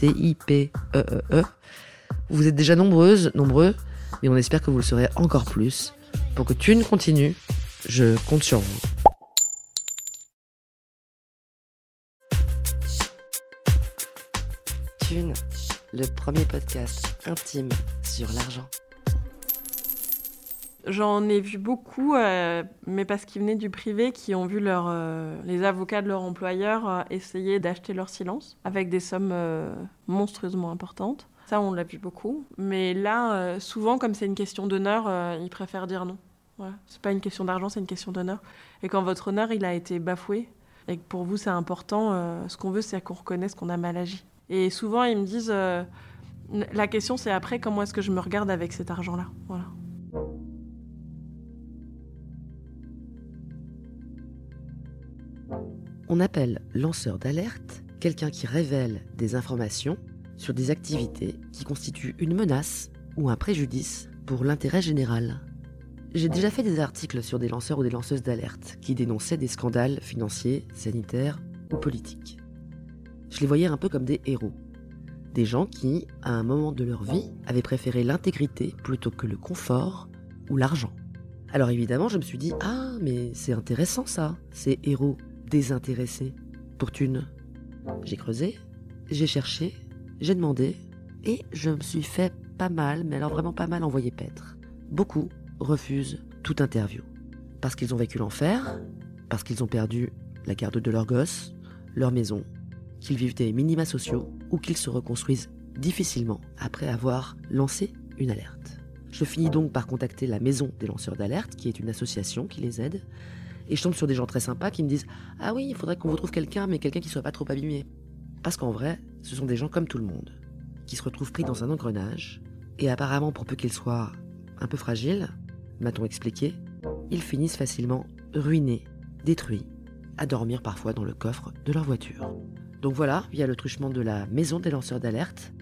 T-I-P-E-E-E. Vous êtes déjà nombreuses, nombreux, mais on espère que vous le serez encore plus. Pour que Thune continue, je compte sur vous. Thune, le premier podcast intime sur l'argent. J'en ai vu beaucoup, euh, mais parce qu'ils venaient du privé, qui ont vu euh, les avocats de leur employeur euh, essayer d'acheter leur silence avec des sommes monstrueusement importantes. Ça, on l'a vu beaucoup. Mais là, souvent, comme c'est une question d'honneur, ils préfèrent dire non. Voilà. C'est pas une question d'argent, c'est une question d'honneur. Et quand votre honneur, il a été bafoué, et que pour vous, c'est important, ce qu'on veut, c'est qu'on reconnaisse qu'on a mal agi. Et souvent, ils me disent, la question, c'est après, comment est-ce que je me regarde avec cet argent-là? Voilà. On appelle lanceur d'alerte quelqu'un qui révèle des informations sur des activités qui constituent une menace ou un préjudice pour l'intérêt général. J'ai déjà fait des articles sur des lanceurs ou des lanceuses d'alerte qui dénonçaient des scandales financiers, sanitaires ou politiques. Je les voyais un peu comme des héros. Des gens qui, à un moment de leur vie, avaient préféré l'intégrité plutôt que le confort ou l'argent. Alors évidemment, je me suis dit, ah, mais c'est intéressant ça, ces héros désintéressé pour thune. J'ai creusé, j'ai cherché, j'ai demandé, et je me suis fait pas mal, mais alors vraiment pas mal envoyer paître. Beaucoup refusent toute interview. Parce qu'ils ont vécu l'enfer, parce qu'ils ont perdu la garde de leur gosse, leur maison, qu'ils vivent des minima sociaux ou qu'ils se reconstruisent difficilement après avoir lancé une alerte. Je finis donc par contacter la Maison des lanceurs d'alerte, qui est une association qui les aide, et je tombe sur des gens très sympas qui me disent Ah oui, il faudrait qu'on vous trouve quelqu'un, mais quelqu'un qui soit pas trop abîmé. Parce qu'en vrai, ce sont des gens comme tout le monde, qui se retrouvent pris dans un engrenage, et apparemment, pour peu qu'ils soient un peu fragiles, m'a-t-on expliqué, ils finissent facilement ruinés, détruits, à dormir parfois dans le coffre de leur voiture. Donc voilà, via le truchement de la maison des lanceurs d'alerte,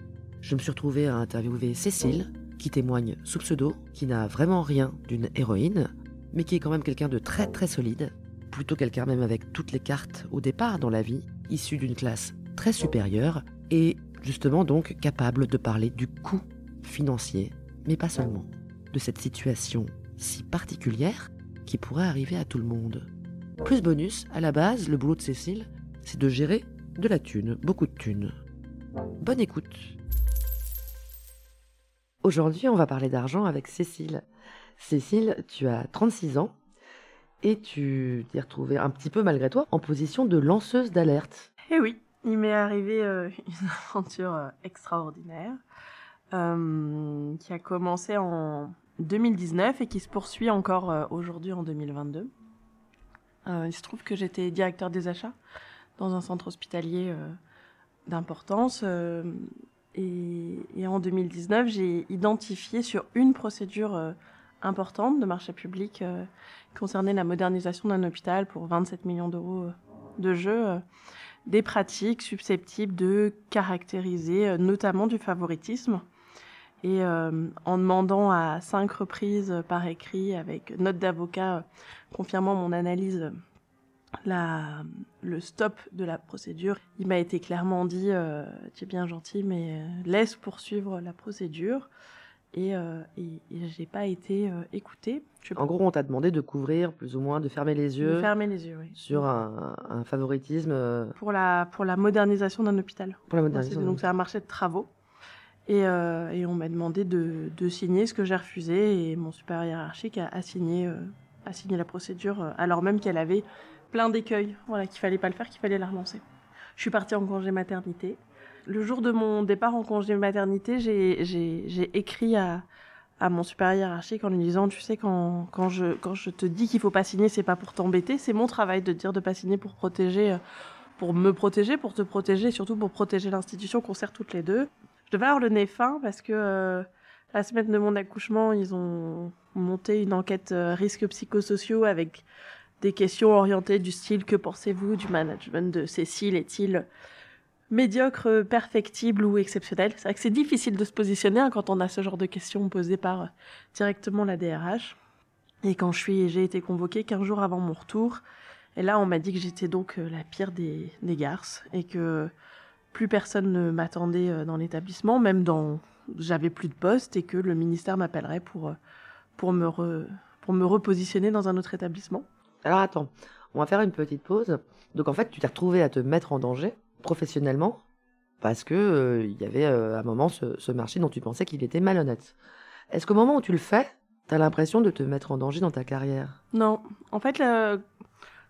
je me suis retrouvé à interviewer Cécile, qui témoigne sous pseudo, qui n'a vraiment rien d'une héroïne, mais qui est quand même quelqu'un de très très solide, plutôt quelqu'un même avec toutes les cartes au départ dans la vie, issu d'une classe très supérieure, et justement donc capable de parler du coût financier, mais pas seulement, de cette situation si particulière qui pourrait arriver à tout le monde. Plus bonus, à la base, le boulot de Cécile, c'est de gérer de la thune, beaucoup de thunes. Bonne écoute. Aujourd'hui, on va parler d'argent avec Cécile. Cécile, tu as 36 ans et tu t'es retrouvée un petit peu malgré toi en position de lanceuse d'alerte. Eh oui, il m'est arrivé euh, une aventure euh, extraordinaire euh, qui a commencé en 2019 et qui se poursuit encore aujourd'hui en 2022. il se trouve que j'étais directeur des achats dans un centre hospitalier d'importance. Et, et, en 2019, j'ai identifié sur une procédure importante de marché public euh, concernait la modernisation d'un hôpital pour 27 millions d'euros euh, de jeux, euh, des pratiques susceptibles de caractériser notamment du favoritisme. Et en demandant à cinq reprises par écrit, avec note d'avocat confirmant mon analyse, la, le stop de la procédure, il m'a été clairement dit Tu es bien gentil, mais laisse poursuivre la procédure. Et, euh, et, et j'ai pas été euh, écoutée. Je En gros, on t'a demandé de couvrir plus ou moins, de fermer les de yeux fermer les yeux, oui. sur un, un favoritisme euh, Pour la, pour la modernisation d'un hôpital. pour la modernisation. c'est- donc c'est un marché de travaux. Et, euh, et on m'a demandé de, de signer ce que j'ai refusé et mon supérieur hiérarchique a, a signé, euh, a signé la procédure euh, alors même qu'elle avait plein d'écueils, voilà, qu'il fallait pas le faire, qu'il fallait la relancer. Je suis partie en congé maternité. Le jour de mon départ en congé maternité, j'ai- écrit à, mon supérieur hiérarchique en lui disant, tu sais, quand, je, te dis qu'il faut pas signer, c'est pas pour t'embêter, c'est mon travail de dire de pas signer pour protéger, pour me protéger, pour te protéger, et surtout pour protéger l'institution qu'on sert toutes les deux. Je devais avoir le nez fin parce que euh, la semaine de mon accouchement, ils ont monté une enquête euh, risques psychosociaux avec des questions orientées du style que pensez-vous du management de Cécile? Est-il médiocre, perfectible ou exceptionnel? C'est vrai que c'est difficile de se positionner hein, quand on a ce genre de questions posées par euh, directement la DRH. Et quand je suis, j'ai été convoquée 15 jours avant mon retour, et là on m'a dit que j'étais donc euh, la pire des, des garces et que plus personne ne m'attendait euh, dans l'établissement, même dans j'avais plus de poste et que le ministère m'appellerait pour pour me pour me repositionner dans un autre établissement. Alors attends, on va faire une petite pause. Donc en fait, tu t'es retrouvé à te mettre en danger professionnellement parce que euh, il y avait euh, à un moment ce, ce marché dont tu pensais qu'il était malhonnête. Est-ce qu'au moment où tu le fais, tu as l'impression de te mettre en danger dans ta carrière? Non, en fait, le-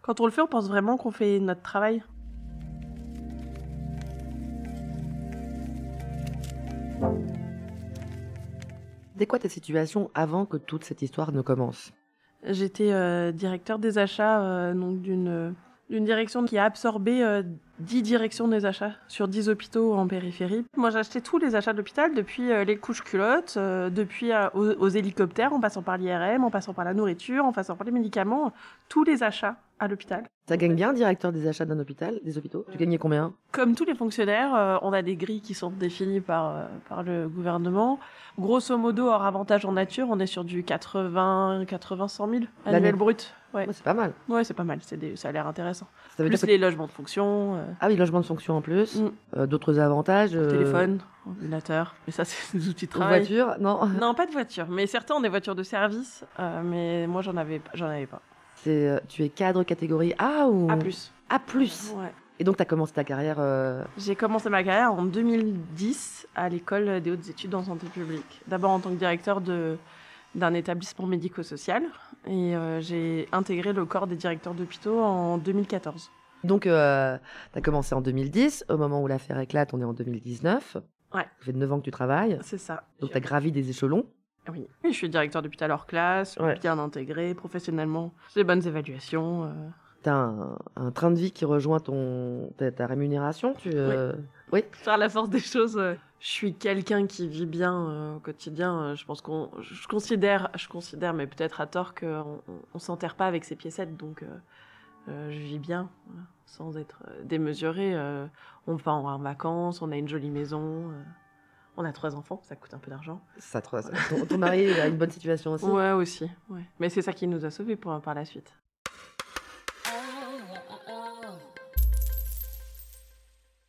quand on le fait, on pense vraiment qu'on fait notre travail. C'était quoi ta situation avant que toute cette histoire ne commence? J'étais euh, directeur des achats euh, donc d'une direction qui a absorbé euh, 10 directions des achats sur 10 hôpitaux en périphérie. Moi, j'achetais tous les achats de l'hôpital, depuis euh, les couches culottes, euh, depuis euh, aux hélicoptères, en passant par l'IRM, en passant par la nourriture, en passant par les médicaments, tous les achats à l'hôpital. Ça gagne bien, directeur des achats d'un hôpital, des hôpitaux Tu gagnais combien? Comme tous les fonctionnaires, euh, on a des grilles qui sont définies par, euh, par le gouvernement. Grosso modo, hors avantage en nature, on est sur du 80, 80, 100 000 L'année. annuel brut. Ouais, Ouais, C'est pas mal. ouais c'est pas mal, c'est des- ça a l'air intéressant. Ça veut Plus dire que- les logements de fonction, euh, Ah oui, logement de fonction en plus, Mm. d'autres avantages. téléphone, ordinateur. Mais ça, c'est des outils de Une travail. voiture Non. Non, pas de voiture. Mais certains ont des voitures de service, mais moi, j'en avais, j'en avais pas. C'est, euh, tu es cadre catégorie A ou A plus. A. Ouais. Et donc, tu as commencé ta carrière. euh, J'ai commencé ma carrière en 2010 à l'école des hautes études en santé publique. D'abord en tant que directeur de, d'un établissement médico-social et euh, j'ai intégré le corps des directeurs d'hôpitaux en 2014. Donc, tu as commencé en 2010. Au moment où l'affaire éclate, on est en 2019. Ouais. Ça fait 9 ans que tu travailles. C'est ça. Donc, tu as gravi des échelons. Oui. oui, je suis directeur d'hôpital hors classe, Ouais. bien intégré professionnellement. J'ai des bonnes évaluations. euh. Tu as un, un train de vie qui rejoint ton, ta, ta rémunération. Tu, euh, oui. Par la force des choses, euh, je suis quelqu'un qui vit bien euh, au quotidien. Euh, Je pense qu'on, je considère, je considère, mais peut-être à tort, qu'on on, on s'enterre pas avec ses piécettes. Donc, je vis bien, voilà, sans être démesuré. On va en vacances, on a une jolie maison, on a trois enfants, ça coûte un peu d'argent. Ça, te- ça- ton, ton mari a une bonne situation aussi. Ouais, aussi. Ouais. Mais c'est ça qui nous a sauvés pour, par la suite.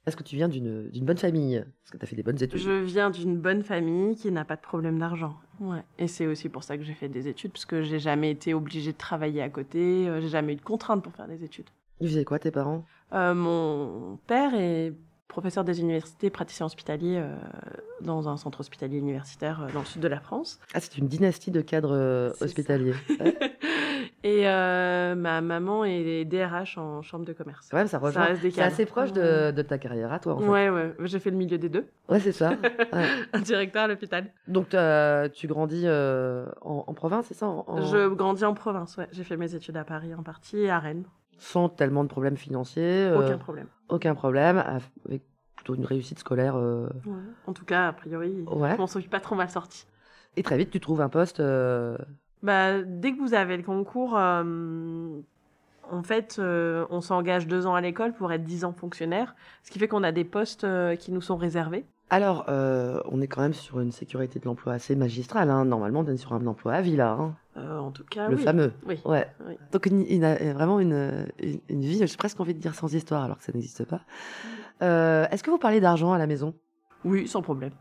Est-ce que tu viens d'une d'une bonne famille? Est-ce que tu as fait des bonnes études Je viens d'une bonne famille qui n'a pas de problème d'argent. Ouais. Et c'est aussi pour ça que j'ai fait des études, parce que j'ai jamais été obligée de travailler à côté, euh, j'ai jamais eu de contraintes pour faire des études. Ils faisaient quoi, tes parents? Euh, mon père est professeur des universités, praticien hospitalier euh, dans un centre hospitalier universitaire euh, dans le sud de la France. Ah, c'est une dynastie de cadres euh, hospitaliers. Ouais. Et ma maman est DRH en chambre de commerce. Ouais, ça rejoint. reste des C'est assez proche de, de ta carrière à toi, en fait. Ouais, ouais, j'ai fait le milieu des deux. Ouais, c'est ça. Ouais. Un directeur à l'hôpital. Donc, tu grandis en, en province, c'est ça en- en- Je grandis en province, ouais. J'ai fait mes études à Paris en partie et à Rennes. Sans tellement de problèmes financiers. euh, Aucun problème. aucun problème. Avec plutôt une réussite scolaire. euh, Ouais. En tout cas, a priori, Ouais. m'en suis pas trop mal sortie. Et très vite, tu trouves un poste. euh, Bah, dès que vous avez le concours, en fait, euh, on s'engage deux ans à l'école pour être dix ans fonctionnaire, ce qui fait qu'on a des postes euh, qui nous sont réservés. Alors, euh, on est quand même sur une sécurité de l'emploi assez magistrale. hein. Normalement, on est sur un emploi à vie, là. hein. Euh, en tout cas, le oui. fameux. Oui. Ouais. Oui. Donc, une, une- euh, vraiment une, une, une vie, j'ai presque envie de dire sans histoire, alors que ça n'existe pas. Euh, Est-ce que vous parlez d'argent à la maison? Oui, sans problème.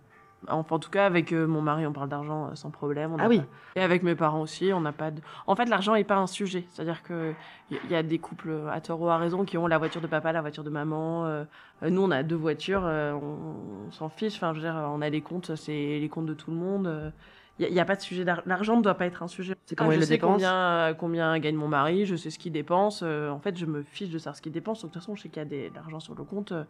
Enfin, en tout cas, avec euh, mon mari, on parle d'argent euh, sans problème. on Ah oui. pas- Et avec mes parents aussi, on n'a pas de. En fait, l'argent n'est pas un sujet. C'est-à-dire que il y, a des couples à tort ou à raison qui ont la voiture de papa, la voiture de maman. euh, euh, nous, on a deux voitures, euh, on, s'en fiche. Enfin, je veux dire, on a les comptes, c'est les comptes de tout le monde. euh, Il n'y a, pas de sujet. L'argent ne doit pas être un sujet. C'est comment Ah, il je le sais dépense combien, euh, combien gagne mon mari, je sais ce qu'il dépense. euh, en fait, je me fiche de savoir ce qu'il dépense. Donc, de toute façon, je sais qu'il y a des- de l'argent sur le compte. euh,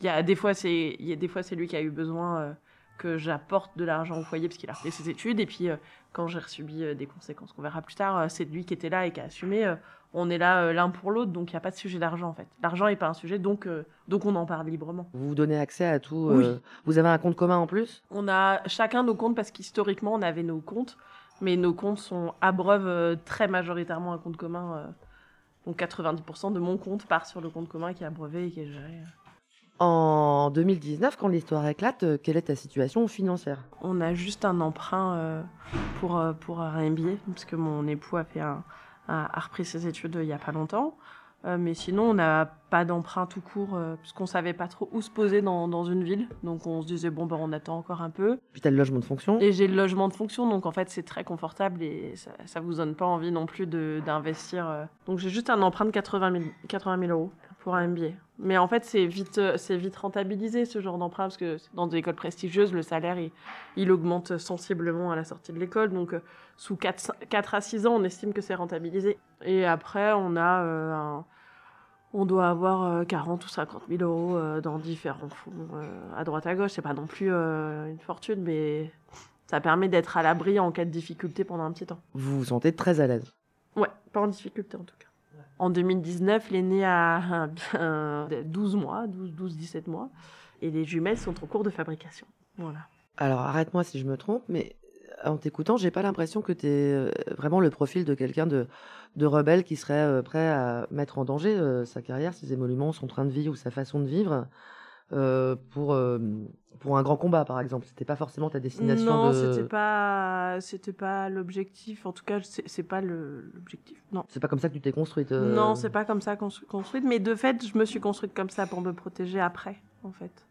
Il y a des fois, c'est il y a des fois c'est lui qui a eu besoin euh, que j'apporte de l'argent au foyer parce qu'il a fait ses études. Et puis, euh, quand j'ai subi euh, des conséquences qu'on verra plus tard, euh, c'est lui qui était là et qui a assumé. on est là l'un pour l'autre, donc il n'y a pas de sujet d'argent en fait. L'argent n'est pas un sujet, donc, donc on en parle librement. Vous vous donnez accès à tout. Oui. Vous avez un compte commun en plus? On a chacun nos comptes parce qu'historiquement on avait nos comptes, mais nos comptes sont abreuvent très majoritairement un compte commun. donc 90% de mon compte part sur le compte commun qui est abreuvé et qui est géré. En 2019, quand l'histoire éclate, euh, quelle est ta situation financière? On a juste un emprunt euh, pour, euh, pour un MBA, parce que mon époux a, fait un, a, repris ses études il n'y a pas longtemps. Mais sinon, on n'a pas d'emprunt tout court, parce qu'on savait pas trop où se poser dans, dans une ville. Donc on se disait, bon, ben, on attend encore un peu. Puis t'as le logement de fonction. Et j'ai le logement de fonction, donc en fait c'est très confortable et ça, ça vous donne pas envie non plus d'investir. Donc j'ai juste un emprunt de 80 000, 80 000 euros pour un MBA. Mais en fait c'est vite, euh, c'est vite rentabilisé ce genre d'emprunt parce que dans des écoles prestigieuses le salaire il, il augmente sensiblement à la sortie de l'école. Donc euh, sous 4, 4 à 6 ans on estime que c'est rentabilisé. Et après on a euh, un- on doit avoir euh, 40 ou 50 000 euros dans différents fonds à droite à gauche. C'est pas non plus une fortune, mais ça permet d'être à l'abri en cas de difficulté pendant un petit temps. Vous vous sentez très à l'aise? Ouais, pas en difficulté en tout cas. En 2019, l'aîné a un- un- 12 mois, 12-17 mois, et les jumelles sont en cours de fabrication. Voilà. Alors arrête-moi si je me trompe, mais euh, en t'écoutant, j'ai pas l'impression que tu es vraiment le profil de quelqu'un de, de rebelle qui serait euh, prêt à mettre en danger euh, sa carrière, ses émoluments, son train de vie ou sa façon de vivre euh, pour, euh, pour un grand combat, par exemple. C'était pas forcément ta destination Non, de. c'était pas, c'était pas l'objectif. En tout cas, c'est c'est pas le- l'objectif. Non. C'est pas comme ça que tu t'es construite. euh, Non, c'est pas comme ça constru- construite, mais de fait, je me suis construite comme ça pour me protéger après, en fait.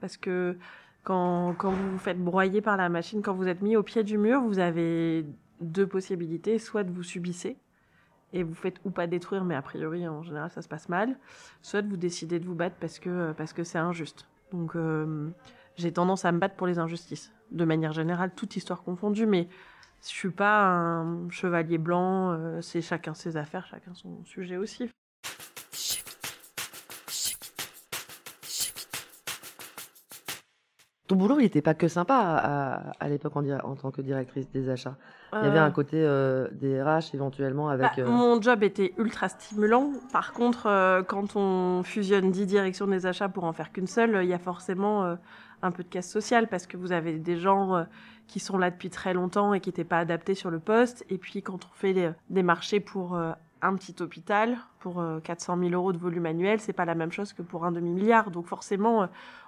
Parce que quand, quand vous vous faites broyer par la machine, quand vous êtes mis au pied du mur, vous avez deux possibilités. Soit de vous subissez et vous faites ou pas détruire, mais a priori, en général, ça se passe mal. Soit vous décidez de vous battre parce que parce que c'est injuste. Donc, euh, j'ai tendance à me battre pour les injustices, de manière générale, toute histoire confondue, mais je suis pas un chevalier blanc, euh, c'est chacun ses affaires, chacun son sujet aussi. Ton boulot, il était pas que sympa à, l'époque en, en tant que directrice des achats. Il y avait Euh, un côté euh, des RH éventuellement avec. bah, euh, Mon job était ultra stimulant. Par contre, euh, quand on fusionne 10 directions des achats pour en faire qu'une seule, euh, il y a forcément euh, un peu de casse sociale parce que vous avez des gens euh, qui sont là depuis très longtemps et qui n'étaient pas adaptés sur le poste. Et puis quand on fait les- des marchés pour euh, un petit hôpital, pour euh, 400 000 euros de volume annuel, c'est pas la même chose que pour un demi-milliard. Donc forcément, euh,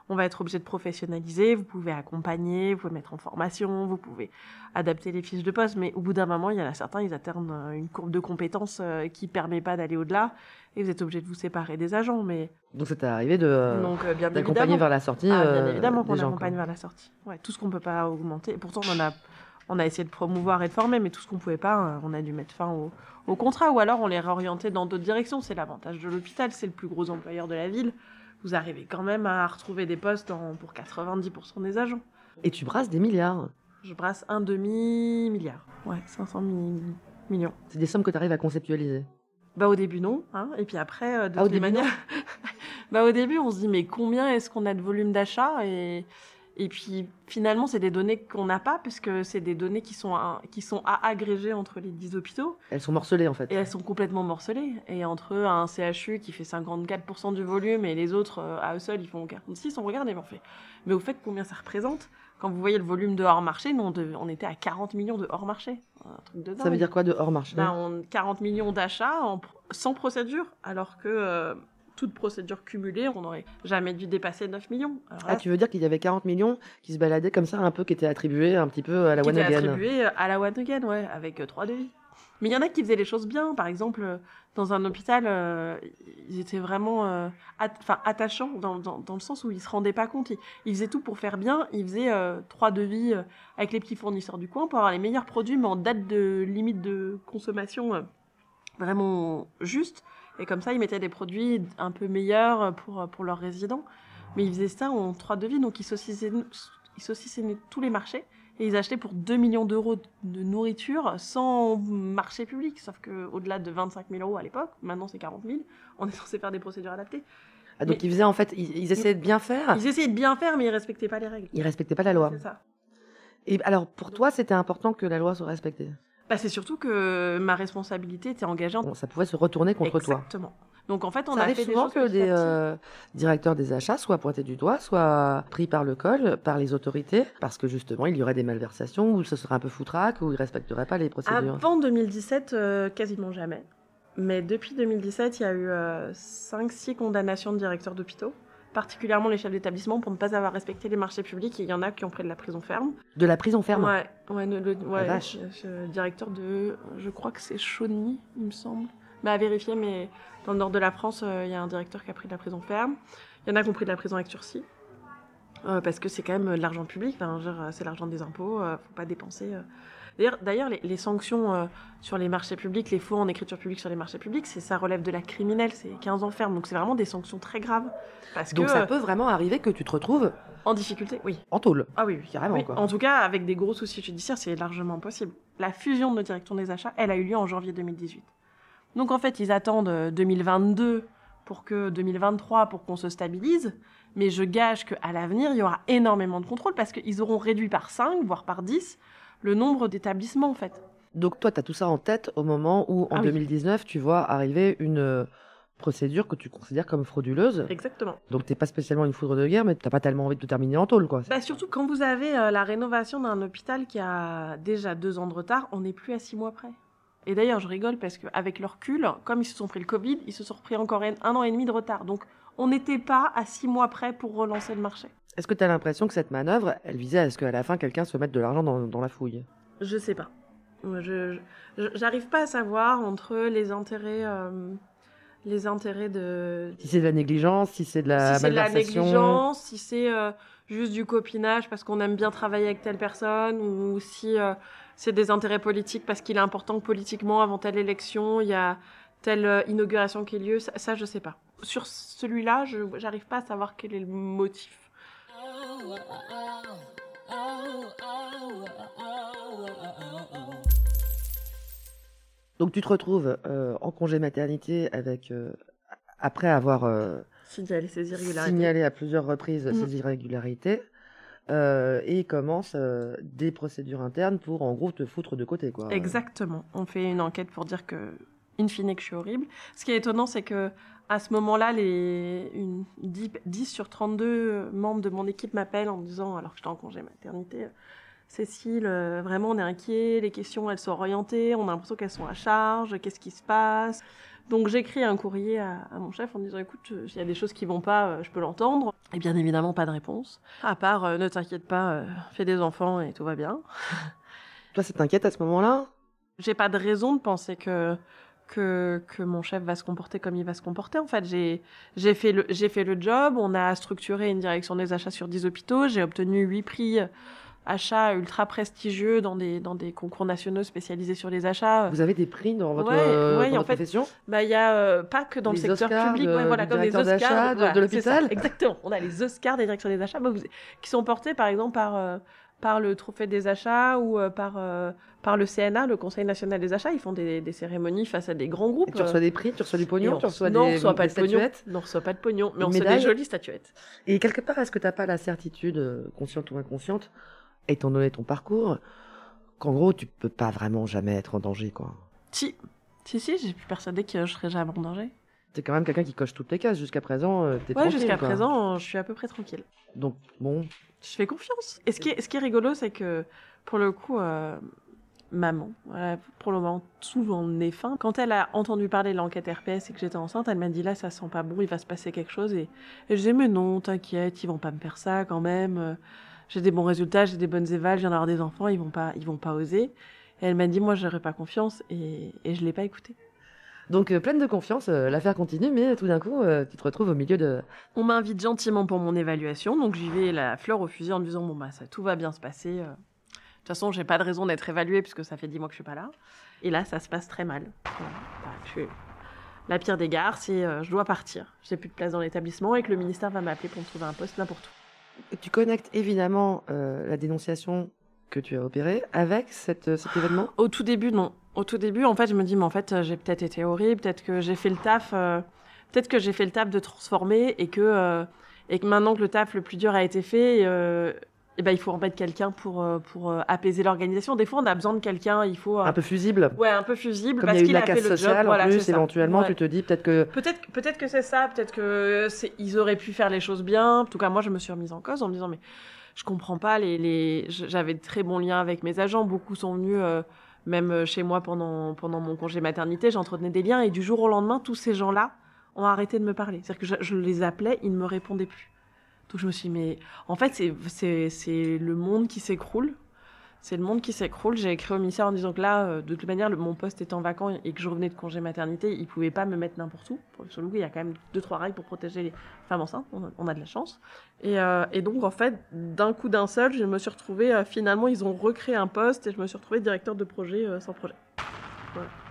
on va être obligé de professionnaliser. Vous pouvez accompagner, vous pouvez mettre en formation, vous pouvez adapter les fiches de poste, mais au bout d'un moment, il y en a certains, ils atteignent euh, une courbe de compétences euh, qui permet pas d'aller au-delà, et vous êtes obligé de vous séparer des agents. Mais Donc ça t'est arrivé de euh, donc euh, bien d'accompagner vers la sortie. Ah, bien euh, évidemment qu'on accompagne vers la sortie. Ouais, tout ce qu'on peut pas augmenter. Et pourtant, on en a, on a essayé de promouvoir et de former, mais tout ce qu'on pouvait pas, euh, on a dû mettre fin au, au contrat, ou alors on les réorientait dans d'autres directions. C'est l'avantage de l'hôpital, c'est le plus gros employeur de la ville. Vous arrivez quand même à retrouver des postes en- pour 90% des agents. Et tu brasses des milliards. Je brasse un demi-milliard. Ouais, 500 mi- millions. C'est des sommes que tu arrives à conceptualiser. Bah au début non, hein, et puis après euh, de Ah, toutes les manières. bah au début on se dit mais combien est-ce qu'on a de volume d'achat et et puis finalement c'est des données qu'on n'a pas parce que c'est des données qui sont à, qui sont à agréger entre les 10 hôpitaux. Elles sont morcelées en fait. et elles sont complètement morcelées. Et entre eux un CHU qui fait 54% du volume et les autres euh, à eux seuls ils font 46 on regarde et on fait. Mais au fait combien ça représente? Quand vous voyez le volume de hors marché nous on, était à 40 millions de hors marché un truc de Ça veut dingue. dire quoi de hors marché Ben, on- 40 millions d'achats sans procédure, alors que euh, toute procédure cumulée, on n'aurait jamais dû dépasser 9 millions. Alors là, Ah, tu veux dire qu'il y avait 40 millions qui se baladaient comme ça, un peu, qui étaient attribués un petit peu à la qui One Again attribué à la One Again, ouais, avec euh, trois devis. Mais il y en a qui faisaient les choses bien. Par exemple, euh, dans un hôpital, euh, ils étaient vraiment euh, at- attachants dans, dans, dans le sens où ils se rendaient pas compte. Ils, ils faisaient tout pour faire bien. Ils faisaient euh, trois devis euh, avec les petits fournisseurs du coin pour avoir les meilleurs produits, mais en date de limite de consommation euh, vraiment juste. Et comme ça, ils mettaient des produits un peu meilleurs pour, pour leurs résidents. Mais ils faisaient ça en trois devis, donc ils saucissaient, ils tous les marchés. Et ils achetaient pour 2 millions d'euros de nourriture sans marché public. Sauf qu'au-delà de 25 000 euros à l'époque, maintenant c'est 40 000, on est censé faire des procédures adaptées. Ah, donc Mais- ils faisaient en fait, ils, ils essayaient de bien faire. Ils essayaient de bien faire, mais ils respectaient pas les règles. Ils respectaient pas la loi. C'est ça. Et alors pour toi, c'était important que la loi soit respectée? Bah, c'est surtout que ma responsabilité était engagée en Bon, ça pouvait se retourner contre toi. Exactement. Donc en fait, on ça a arrive fait souvent que des euh, directeurs des achats soient pointés du doigt, soient pris par le col, par les autorités, parce que justement il y aurait des malversations, ou ce serait un peu foutraque, ou ils respecteraient pas les procédures. Avant 2017, euh, quasiment jamais. Mais depuis 2017, il y a eu 5-6 condamnations de directeurs d'hôpitaux, particulièrement les chefs d'établissement, pour ne pas avoir respecté les marchés publics. Et il y en a qui ont pris de la prison ferme. De la prison ferme. Ouais, ouais, le, le- ouais, vache. je- je- directeur de, je crois que c'est Chauny, il me semble. Mais à vérifier, mais dans le nord de la France, euh, il y a un directeur qui a pris de la prison ferme. Il y en a qui ont pris de la prison avec sursis. Euh, parce que c'est quand même euh, de l'argent public, enfin, c'est l'argent des impôts, euh, faut pas dépenser. euh. D'ailleurs, les, les sanctions euh, sur les marchés publics, les faux en écriture publique sur les marchés publics, c'est ça relève de la criminelle, c'est 15 ans ferme, donc c'est vraiment des sanctions très graves. Parce Donc que, ça euh, peut vraiment arriver que tu te retrouves en difficulté, oui. en tôle. Ah oui, oui. Carrément, Oui, quoi. En tout cas, avec des gros soucis judiciaires, c'est largement possible. La fusion de nos directions des achats, elle a eu lieu en janvier 2018. Donc en fait, ils attendent euh, 2022 pour que 2023 pour qu'on se stabilise. Mais je gage qu'à l'avenir, il y aura énormément de contrôle parce qu'ils auront réduit par 5, voire par 10, le nombre d'établissements en fait. Donc toi, tu as tout ça en tête au moment où, en Ah oui. 2019, tu vois arriver une euh, procédure que tu considères comme frauduleuse. Exactement. Donc t'es pas spécialement une foudre de guerre, mais t'as pas tellement envie de te terminer en tôle, quoi. Bah, surtout quand vous avez euh, la rénovation d'un hôpital qui a déjà deux ans de retard, on n'est plus à six mois près. Et d'ailleurs, je rigole parce qu'avec leur recul, comme ils se sont pris le Covid, ils se sont repris encore un an et demi de retard. Donc, on n'était pas à six mois près pour relancer le marché. Est-ce que tu as l'impression que cette manœuvre, elle visait à ce qu'à la fin, quelqu'un se mette de l'argent dans, dans la fouille? Je sais pas. Je, j'arrive pas à savoir entre les intérêts, euh, les intérêts de, Si c'est de la négligence, si c'est de la si c'est de la malversation négligence, si c'est euh, juste du copinage parce qu'on aime bien travailler avec telle personne, ou si euh, c'est des intérêts politiques parce qu'il est important que politiquement, avant telle élection, il y a telle inauguration qui a lieu, ça, ça, je sais pas. Sur celui-là, je j'arrive pas à savoir quel est le motif. Donc tu te retrouves euh, en congé maternité avec, euh, après avoir euh, ces irrégularités. signalé à plusieurs reprises ces irrégularités, euh, et il commence des procédures internes pour en gros te foutre de côté, quoi. Exactement. On fait une enquête pour dire que, in fine, que je suis horrible. Ce qui est étonnant, c'est que à ce moment-là, les une, 10, 10 sur 32 membres de mon équipe m'appellent en me disant, alors que j'étais en congé maternité, Cécile, euh, vraiment, on est inquiet, les questions, elles sont orientées, on a l'impression qu'elles sont à charge, qu'est-ce qui se passe? Donc j'écris un courrier à, à mon chef en disant écoute, euh, s'il y a des choses qui vont pas, euh, je peux l'entendre. Et bien évidemment pas de réponse. À part euh, ne t'inquiète pas, euh, fais des enfants et tout va bien. Toi, ça t'inquiète à ce moment-là? J'ai pas de raison de penser que que, que mon chef va se comporter comme il va se comporter. En fait, j'ai j'ai fait le j'ai fait le job. On a structuré une direction des achats sur 10 hôpitaux. J'ai obtenu 8 prix achats ultra prestigieux dans des dans des concours nationaux spécialisés sur les achats. Vous avez des prix dans votre, Ouais, euh, ouais, dans en votre fait, profession? Bah, il y a euh, pas que dans Les le secteur Oscars public, de- ouais, voilà, comme les Oscars de- voilà, l'hôpital? Exactement. On a les Oscars des directions des achats, bah, vous- qui sont portés par exemple par euh, par le trophée des achats ou euh, par euh, par le CNA, le Conseil national des achats. Ils font des, des cérémonies face à des grands groupes. Et tu reçois des prix, tu reçois du Et pognon, on- tu reçois non, des, on reçoit pas des de pognon. Non, on reçoit pas de pognon, mais on reçoit des jolies statuettes. Et quelque part, est-ce que t'as pas la certitude, euh, consciente ou inconsciente, étant donné ton parcours, qu'en gros, tu peux pas vraiment jamais être en danger, quoi? Si, si, si, j'ai pu persuader que je serais jamais en danger. T'es quand même quelqu'un qui coche toutes les cases. Jusqu'à présent, euh, t'es Ouais, jusqu'à présent, je suis à peu près tranquille. Donc, bon, Je fais confiance. Et ce qui est, ce qui est rigolo, c'est que pour le coup, euh, maman, voilà, pour le moment, souvent nez fin, quand elle a entendu parler de l'enquête RPS et que j'étais enceinte, elle m'a dit là, ça sent pas bon, il va se passer quelque chose. Et, et je disais, mais non, t'inquiète, ils vont pas me faire ça quand même. Euh, J'ai des bons résultats, j'ai des bonnes évals, je viens d'avoir des enfants, ils vont pas, ils vont pas oser. Et elle m'a dit, moi, j'aurais pas confiance, et, et je l'ai pas écouté. Donc, euh, pleine de confiance, euh, l'affaire continue, mais tout d'un coup, euh, tu te retrouves au milieu de. On m'invite gentiment pour mon évaluation, donc j'y vais la fleur au fusil en me disant, bon, bah, ça, tout va bien se passer. euh. De toute façon, j'ai pas de raison d'être évaluée puisque ça fait dix mois que je suis pas là. Et là, ça se passe très mal. Voilà. Je suis- La pire des gares, c'est euh, je dois partir. J'ai plus de place dans l'établissement et que le ministère va m'appeler pour me trouver un poste n'importe où. Tu connectes évidemment euh, la dénonciation que tu as opérée avec cette, cet événement? Au tout début, non. Au tout début, en fait, je me dis, mais en fait, euh, j'ai peut-être été horrible, peut-être que j'ai fait le taf, euh, peut-être que j'ai fait le taf de transformer et que, euh, et que maintenant que le taf le plus dur a été fait, euh, eh ben, il faut en mettre quelqu'un pour, euh, pour euh, apaiser l'organisation. Des fois, on a besoin de quelqu'un, il faut. Un peu fusible Ouais, un peu fusible, Comme parce il y a qu'il la a fait casse le sociale job. en Voilà, plus, éventuellement, Ouais. tu te dis peut-être que. Peut-être peut-être que c'est ça, peut-être que c'est ils auraient pu faire les choses bien. En tout cas, moi, je me suis remise en cause en me disant mais je comprends pas les les j'avais de très bons liens avec mes agents, beaucoup sont venus euh, même euh, chez moi pendant pendant mon congé maternité, j'entretenais des liens et du jour au lendemain, tous ces gens-là ont arrêté de me parler. C'est-à-dire que je, je les appelais, ils ne me répondaient plus. Donc je me suis dit, mais en fait, c'est le monde qui s'écroule. C'est le monde qui s'écroule. J'ai écrit au ministère en disant que là, euh, de toute manière, le- mon poste étant vacant et que je revenais de congé maternité, ils pouvaient pas me mettre n'importe où. Sur le coup, il y a quand même deux, trois règles pour protéger les femmes enceintes. On a, on a de la chance. Et, euh, et donc, en fait, d'un coup d'un seul, je me suis retrouvée, euh, finalement, ils ont recréé un poste et je me suis retrouvée directeur de projet euh, sans projet.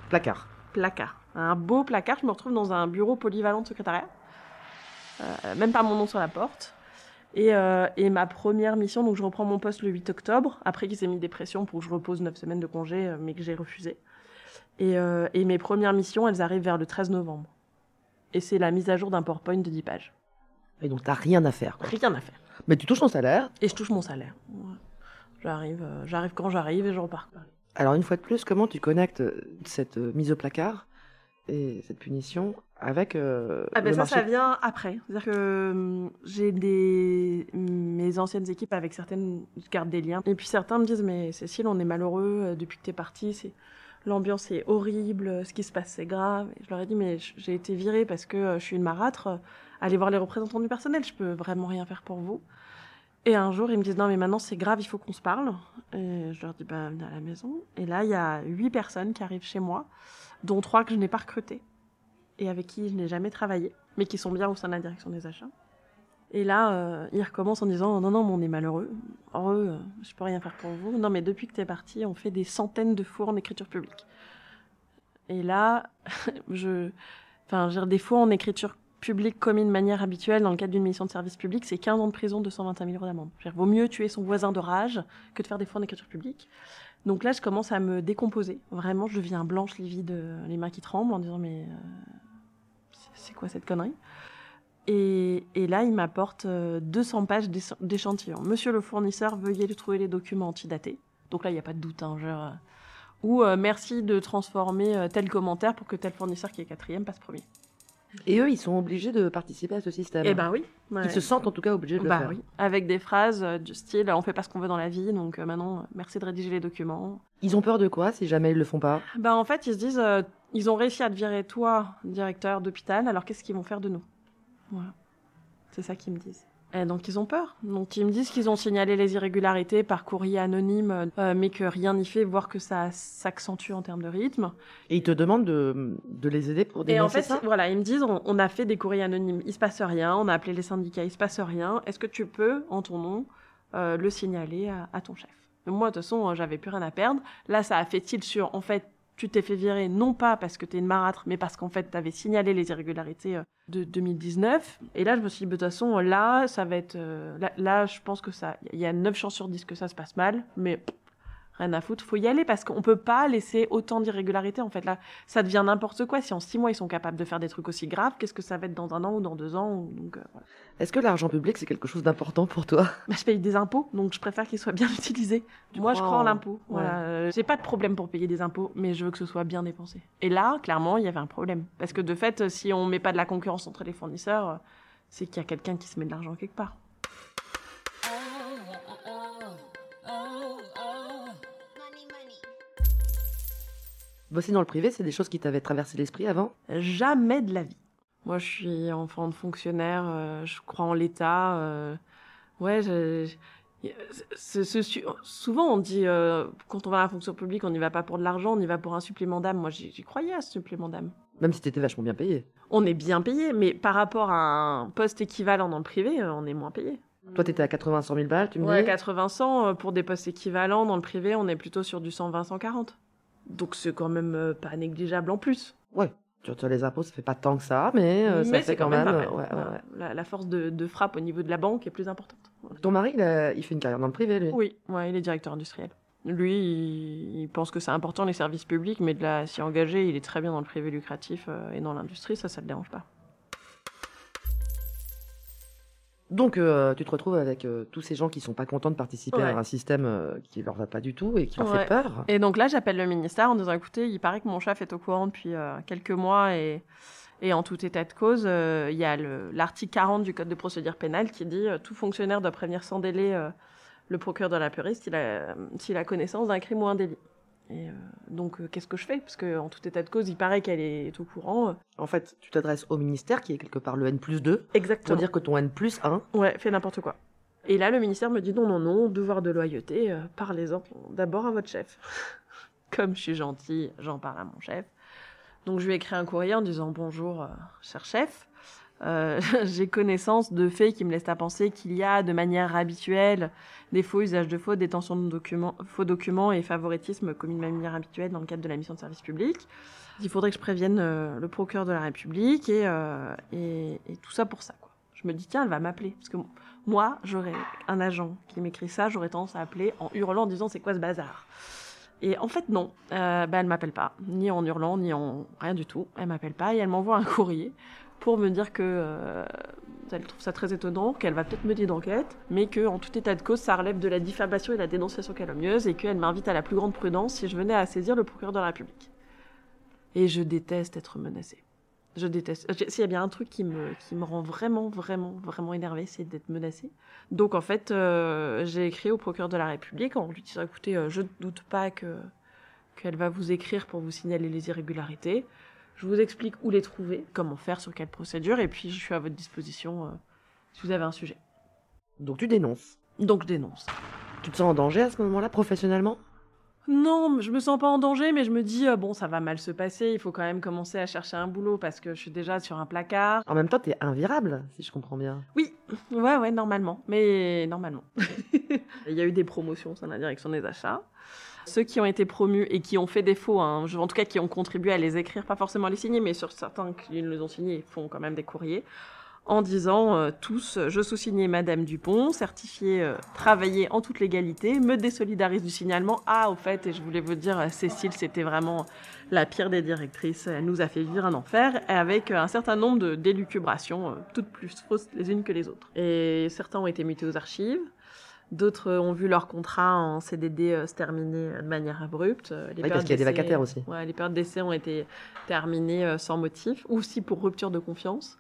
Placard. Placard. Un beau placard. Je me retrouve dans un bureau polyvalent de secrétariat. Même pas mon nom sur la porte. Et, euh, et ma première mission, donc je reprends mon poste le 8 octobre, après qu'ils aient mis des pressions pour que je repose 9 semaines de congé, euh, mais que j'ai refusé. Et, euh, et mes premières missions, elles arrivent vers le 13 novembre. Et c'est la mise à jour d'un PowerPoint de 10 pages. Et donc, t'as rien à faire. quoi. Rien à faire. Mais tu touches ton salaire. Et je touche mon salaire. Ouais. J'arrive, euh, j'arrive quand j'arrive et je repars. Alors, une fois de plus, comment tu connectes cette mise au placard et cette punition avec euh, Ah ben le ça, marché ça vient après. C'est-à-dire que hum, j'ai des mes anciennes équipes avec certaines je garde des liens. Et puis certains me disent mais Cécile, on est malheureux euh, depuis que t'es partie. C'est l'ambiance est horrible, ce qui se passe c'est grave. Et je leur ai dit mais j'ai été virée parce que euh, je suis une marâtre. Allez voir les représentants du personnel, je peux vraiment rien faire pour vous. Et un jour, ils me disent non mais maintenant c'est grave, il faut qu'on se parle. Et je leur dis bah venez à la maison. Et là, il y a huit personnes qui arrivent chez moi, dont trois que je n'ai pas recrutées et avec qui je n'ai jamais travaillé, mais qui sont bien au sein de la direction des achats. Et là, euh, ils recommencent en disant non non, mais on est malheureux, heureux, euh, je peux rien faire pour vous. Non mais depuis que tu es parti, on fait des centaines de faux en écriture publique. Et là, je, enfin, des faux en écriture publique commis de manière habituelle dans le cadre d'une mission de service public, c'est 15 ans de prison, 221 000 euros d'amende. Vaut mieux tuer son voisin de rage que de faire des faux en écriture publique. Donc là, je commence à me décomposer. Vraiment, je deviens blanche, livide, euh, les mains qui tremblent en disant mais euh, c'est- quoi cette connerie? Et, là, il m'apporte euh, 200 pages d'éch- d'échantillons. Monsieur le fournisseur, veuillez trouver les documents antidatés. Donc là, il n'y a pas de doute. Hein, genre, euh, ou euh, merci de transformer euh, tel commentaire pour que tel fournisseur qui est quatrième passe premier. Et eux, ils sont obligés de participer à ce système. Eh ben oui. ouais. Ils se sentent en tout cas obligés de le Bah faire. oui. Avec des phrases euh, du style on fait pas ce qu'on veut dans la vie, donc euh, maintenant, euh, merci de rédiger les documents. Ils ont peur de quoi si jamais ils le font pas? Bah en fait, ils se disent, euh, ils ont réussi à te virer toi, directeur d'hôpital, alors qu'est-ce qu'ils vont faire de nous? Voilà. C'est ça qu'ils me disent. Et donc ils ont peur. Donc ils me disent qu'ils ont signalé les irrégularités par courrier anonyme, euh, mais que rien n'y fait, voire que ça s'accentue en termes de rythme. Et ils te demandent de, de les aider pour Et en dénoncer fait, ça? voilà, ils me disent, on, on a fait des courriers anonymes, il se passe rien, on a appelé les syndicats, il se passe rien. Est-ce que tu peux, en ton nom, euh, le signaler à, à ton chef? Moi, de toute façon, j'avais plus rien à perdre. Là, ça a fait tilt sur, en fait, tu t'es fait virer non pas parce que tu es une marâtre, mais parce qu'en fait, tu avais signalé les irrégularités euh, de 2019. Et là, je me suis dit, bah, de toute façon, là, ça va être. euh, là, je pense que ça. Il y a 9 chances sur 10 que ça se passe mal, mais rien à foutre. Faut y aller parce qu'on peut pas laisser autant d'irrégularités. En fait, là, ça devient n'importe quoi. Si en 6 mois, ils sont capables de faire des trucs aussi graves, qu'est-ce que ça va être dans un an ou dans deux ans ou- Donc, euh, voilà. Est-ce que l'argent public, c'est quelque chose d'important pour toi? Bah, je paye des impôts, donc je préfère qu'ils soient bien utilisés. Tu Moi, je crois en en- l'impôt. Voilà. Euh, J'ai pas de problème pour payer des impôts, mais je veux que ce soit bien dépensé. Et là, clairement, il y avait un problème. Parce que de fait, si on met pas de la concurrence entre les fournisseurs, euh, c'est qu'il y a quelqu'un qui se met de l'argent quelque part. Bosser dans le privé, c'est des choses qui t'avaient traversé l'esprit avant Jamais de la vie. Moi, je suis enfant de fonctionnaire, euh, je crois en l'État. euh, ouais, je- souvent, on dit, euh, quand on va à la fonction publique, on n'y va pas pour de l'argent, on y va pour un supplément d'âme. Moi, j'y croyais à ce supplément d'âme. Même si t'étais vachement bien payé. On est bien payé, mais par rapport à un poste équivalent dans le privé, on est moins payé. Toi, t'étais à 80 100 000 balles, tu me Ouais, dis 80-100, euh, pour des postes équivalents dans le privé, on est plutôt sur du 120-140. Donc c'est quand même euh, pas négligeable en plus. Ouais. Les impôts, ça fait pas tant que ça, mais, euh, ça Mais fait c'est quand même. ouais, ouais, ouais. La, la force de, de frappe au niveau de la banque est plus importante. Ton mari, il, a- il fait une carrière dans le privé, lui. Oui, ouais, il est directeur industriel. Lui, il, il pense que c'est important les services publics, mais de s'y engager, il est très bien dans le privé lucratif euh, et dans l'industrie, ça, ça le dérange pas. Donc, euh, tu te retrouves avec euh, tous ces gens qui sont pas contents de participer Ouais. à un système euh, qui leur va pas du tout et qui leur Ouais. fait peur. Et donc là, j'appelle le ministère en disant écoutez, il paraît que mon chef est au courant depuis quelques mois et, et en tout état de cause, il y a le- l'article 40 du Code de procédure pénale qui dit tout fonctionnaire doit prévenir sans délai le procureur de la puriste s'il a, s'il a connaissance d'un crime ou un délit. Et euh, donc, euh, qu'est-ce que je fais? Parce qu'en tout état de cause, il paraît qu'elle est au courant. euh. En fait, tu t'adresses au ministère qui est quelque part le N plus 2 pour Exactement. dire que ton N plus 1, Ouais, fais n'importe quoi. Et là, le ministère me dit non, non, non, devoir de loyauté, euh, parlez-en d'abord à votre chef. Comme je suis gentille, j'en parle à mon chef. Donc je lui ai écrit un courrier en disant bonjour, cher chef. Euh, J'ai connaissance de faits qui me laissent à penser qu'il y a de manière habituelle des faux usages de faux, détention de faux documents et favoritisme commis de manière habituelle dans le cadre de la mission de service public. Il faudrait que je prévienne euh, le procureur de la République et, euh, et, tout ça pour ça. Je me dis tiens, elle va m'appeler parce que moi, j'aurais un agent qui m'écrit ça, j'aurais tendance à appeler en hurlant en disant c'est quoi ce bazar? Et en fait, non. Euh, bah, elle m'appelle pas, ni en hurlant, ni en rien du tout. Elle m'appelle pas et elle m'envoie un courrier pour me dire que euh, elle trouve ça très étonnant, qu'elle va peut-être mener d'enquête, mais que en tout état de cause, ça relève de la diffamation et de la dénonciation calomnieuse et qu'elle m'invite à la plus grande prudence si je venais à saisir le procureur de la République. Et je déteste être menacée. Je déteste. S'il y a bien un truc qui me, qui me rend vraiment, vraiment, vraiment énervée, c'est d'être menacée. Donc en fait, euh, j'ai écrit au procureur de la République en lui disant écoutez, euh, je ne doute pas que qu'elle va vous écrire pour vous signaler les irrégularités. Je vous explique où les trouver, comment faire, sur quelle procédure, et puis je suis à votre disposition euh, si vous avez un sujet. donc tu dénonces. Donc je dénonce. Tu te sens en danger à ce moment-là, professionnellement? Non, je me sens pas en danger, mais je me dis, euh, bon, ça va mal se passer, il faut quand même commencer à chercher un boulot parce que je suis déjà sur un placard. En même temps, t'es invirable, si je comprends bien. Oui, ouais, ouais, normalement, mais normalement. il y a eu des promotions dans la direction des achats. Ceux qui ont été promus et qui ont fait défaut, hein, en tout cas qui ont contribué à les écrire, pas forcément les signer, mais sur certains qui les ont signés, font quand même des courriers, en disant euh, tous, euh, je sous-signais Madame Dupont, certifié euh, en toute légalité, me désolidarise du signalement. Ah, au fait, et je voulais vous dire, euh, Cécile, c'était vraiment la pire des directrices. Elle nous a fait vivre un enfer, avec un certain nombre de d'élucubrations, toutes plus fausses les unes que les autres. Et certains ont été mutés aux archives. D'autres ont vu leur contrat en CDD euh, se terminer euh, de manière abrupte. Euh, Les Oui, parce qu'il y a des vacataires aussi. Ouais, les périodes d'essai ont été terminées sans motif, ou aussi pour rupture de confiance.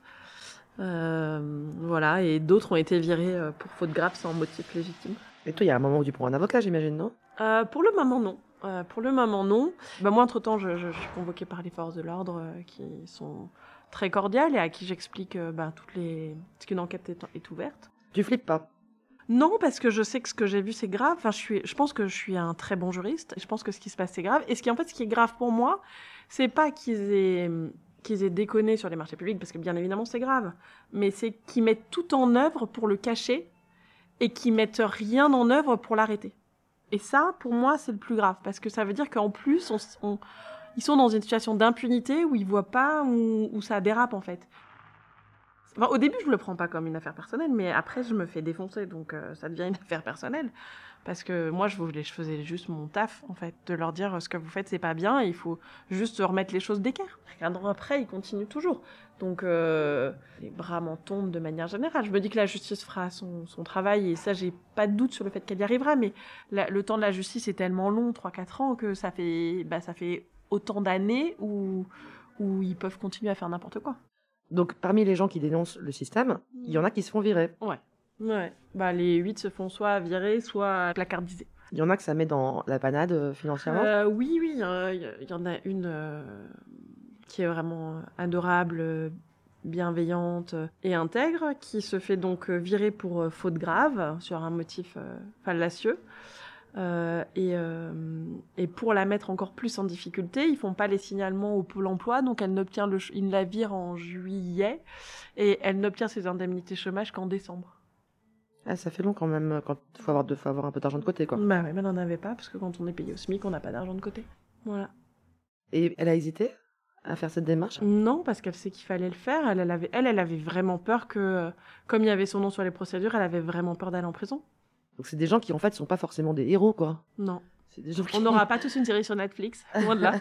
Euh, voilà, et d'autres ont été virés pour faute grave sans motif légitime. Et toi, il y a un moment où tu prends un avocat, j'imagine, non? Euh, pour le moment, non. Euh, pour le moment, non. Bah, moi, entre-temps, je, je- je suis convoquée par les forces de l'ordre qui sont très cordiales et à qui j'explique bah, toutes les... ce qu'une enquête est, est ouverte. Tu flippes pas? Non, parce que je sais que ce que j'ai vu, c'est grave. Enfin, je, suis, je pense que je suis un très bon juriste. Je pense que ce qui se passe, c'est grave. Et ce qui, en fait, ce qui est grave pour moi, c'est pas qu'ils aient, qu'ils aient déconné sur les marchés publics, parce que bien évidemment, c'est grave. Mais c'est qu'ils mettent tout en œuvre pour le cacher et qu'ils mettent rien en œuvre pour l'arrêter. Et ça, pour moi, c'est le plus grave. Parce que ça veut dire qu'en plus, on, on- ils sont dans une situation d'impunité où ils voient pas où, où ça dérape, en fait. Au début, je le prends pas comme une affaire personnelle, mais après, je me fais défoncer, donc euh, ça devient une affaire personnelle. Parce que moi, je voulais, je faisais juste mon taf, en fait, de leur dire euh, ce que vous faites, c'est pas bien, il faut juste remettre les choses d'équerre. Un an après, ils continuent toujours. Donc, euh, les bras m'en tombent de manière générale. Je me dis que la justice fera son, travail, et ça, j'ai pas de doute sur le fait qu'elle y arrivera, mais le temps de la justice est tellement long, 3-4 ans, que ça fait, bah, ça fait autant d'années où ils peuvent continuer à faire n'importe quoi. Donc, parmi les gens qui dénoncent le système, il y en a qui se font virer. Ouais. Bah, les 8 se font soit virer, soit placardisés. Il y en a que ça met dans la panade euh, financièrement. Euh, oui, oui, il y, en a une euh, qui est vraiment adorable, bienveillante et intègre, qui se fait donc virer pour faute grave sur un motif fallacieux. Et, et, pour la mettre encore plus en difficulté, ils font pas les signalements au pôle emploi, donc elle n'obtient le, il la vire en juillet et elle n'obtient ses indemnités chômage qu'en décembre. Ah, ça fait long quand même, quand il faut avoir, faut avoir un peu d'argent de côté, quoi. Bah oui, mais on n'en avait pas, parce que quand on est payé au SMIC, on n'a pas d'argent de côté. Voilà. Et elle a hésité à faire cette démarche? Non, parce qu'elle sait qu'il fallait le faire. Elle, elle, avait, elle, elle avait vraiment peur que, comme il y avait son nom sur les procédures, elle avait vraiment peur d'aller en prison. Donc c'est des gens qui, en fait, sont pas forcément des héros, quoi. Non. On n'aura pas tous une série sur Netflix, loin de là.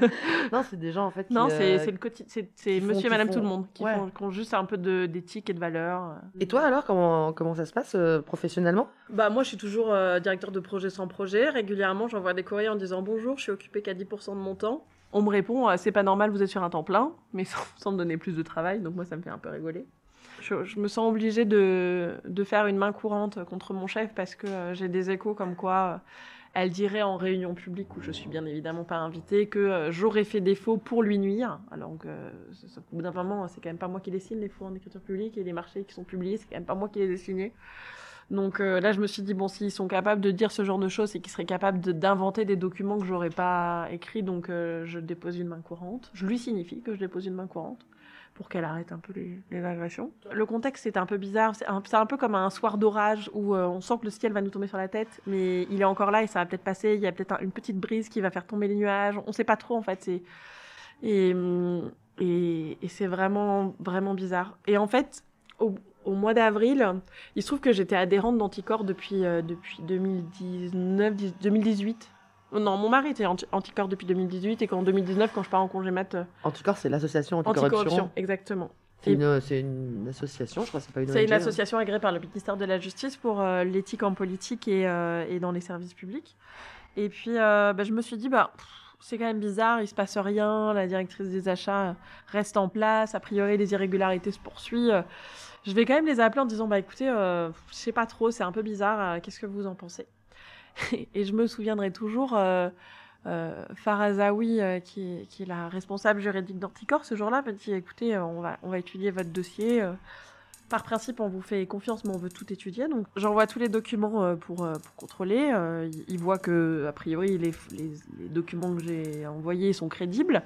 non, c'est des gens en fait. non, c'est euh, le c'est Monsieur et Madame tout le monde qui, font, qui, ont, juste un peu d'éthique et de valeur. Et toi alors, comment comment ça se passe euh, professionnellement? Bah moi, je suis toujours euh, directeur de projet sans projet. Régulièrement, j'envoie des courriers en disant bonjour, je suis occupé qu'à 10% de mon temps. On me répond c'est pas normal, vous êtes sur un temps plein, mais sans, me donner plus de travail. Donc moi, ça me fait un peu rigoler. Je, me sens obligée de, faire une main courante contre mon chef parce que j'ai des échos comme quoi elle dirait en réunion publique, où je suis bien évidemment pas invitée, que euh, j'aurais fait des faux pour lui nuire. Alors que, euh, au bout d'un moment, c'est quand même pas moi qui dessine les faux en écriture publique et les marchés qui sont publiés, c'est quand même pas moi qui les ai signés. Donc euh, là, je me suis dit, bon, s'ils sont capables de dire ce genre de choses, c'est qu'ils seraient capables d'inventer des documents que j'aurais pas écrits, donc je dépose une main courante. Je lui signifie que je dépose une main courante pour qu'elle arrête un peu les, agressions. Le contexte est un peu bizarre, c'est un, peu comme un soir d'orage où euh, on sent que le ciel va nous tomber sur la tête, mais il est encore là et ça va peut-être passer, il y a peut-être une petite brise qui va faire tomber les nuages, on sait pas trop en fait, Et, et, c'est vraiment, vraiment bizarre. Et en fait, au, mois d'avril, il se trouve que j'étais adhérente d'Anticorps depuis, euh, depuis 2019, 2018. Non, mon mari était anticorps depuis 2018 et qu'en 2019, quand je pars en congé mat. Euh, anticorps, c'est l'association anticorruption. Anticorruption, exactement. C'est une, une, association, je crois, c'est pas une C'est une association agréée par le ministère de la Justice pour euh, l'éthique en politique et, euh, et, dans les services publics. Et puis, bah, je me suis dit, bah, c'est quand même bizarre, il se passe rien, la directrice des achats reste en place, a priori les irrégularités se poursuivent. Je vais quand même les appeler en disant, bah écoutez, je sais pas trop, c'est un peu bizarre, qu'est-ce que vous en pensez? et je me souviendrai toujours, euh, euh, euh, qui, est la responsable juridique d'Anticor, ce jour-là, m'a dit écoutez, on va, on va étudier votre dossier. par principe, on vous fait confiance, mais on veut tout étudier. Donc, j'envoie tous les documents pour, contrôler. il voit que, a priori, les documents que j'ai envoyés sont crédibles.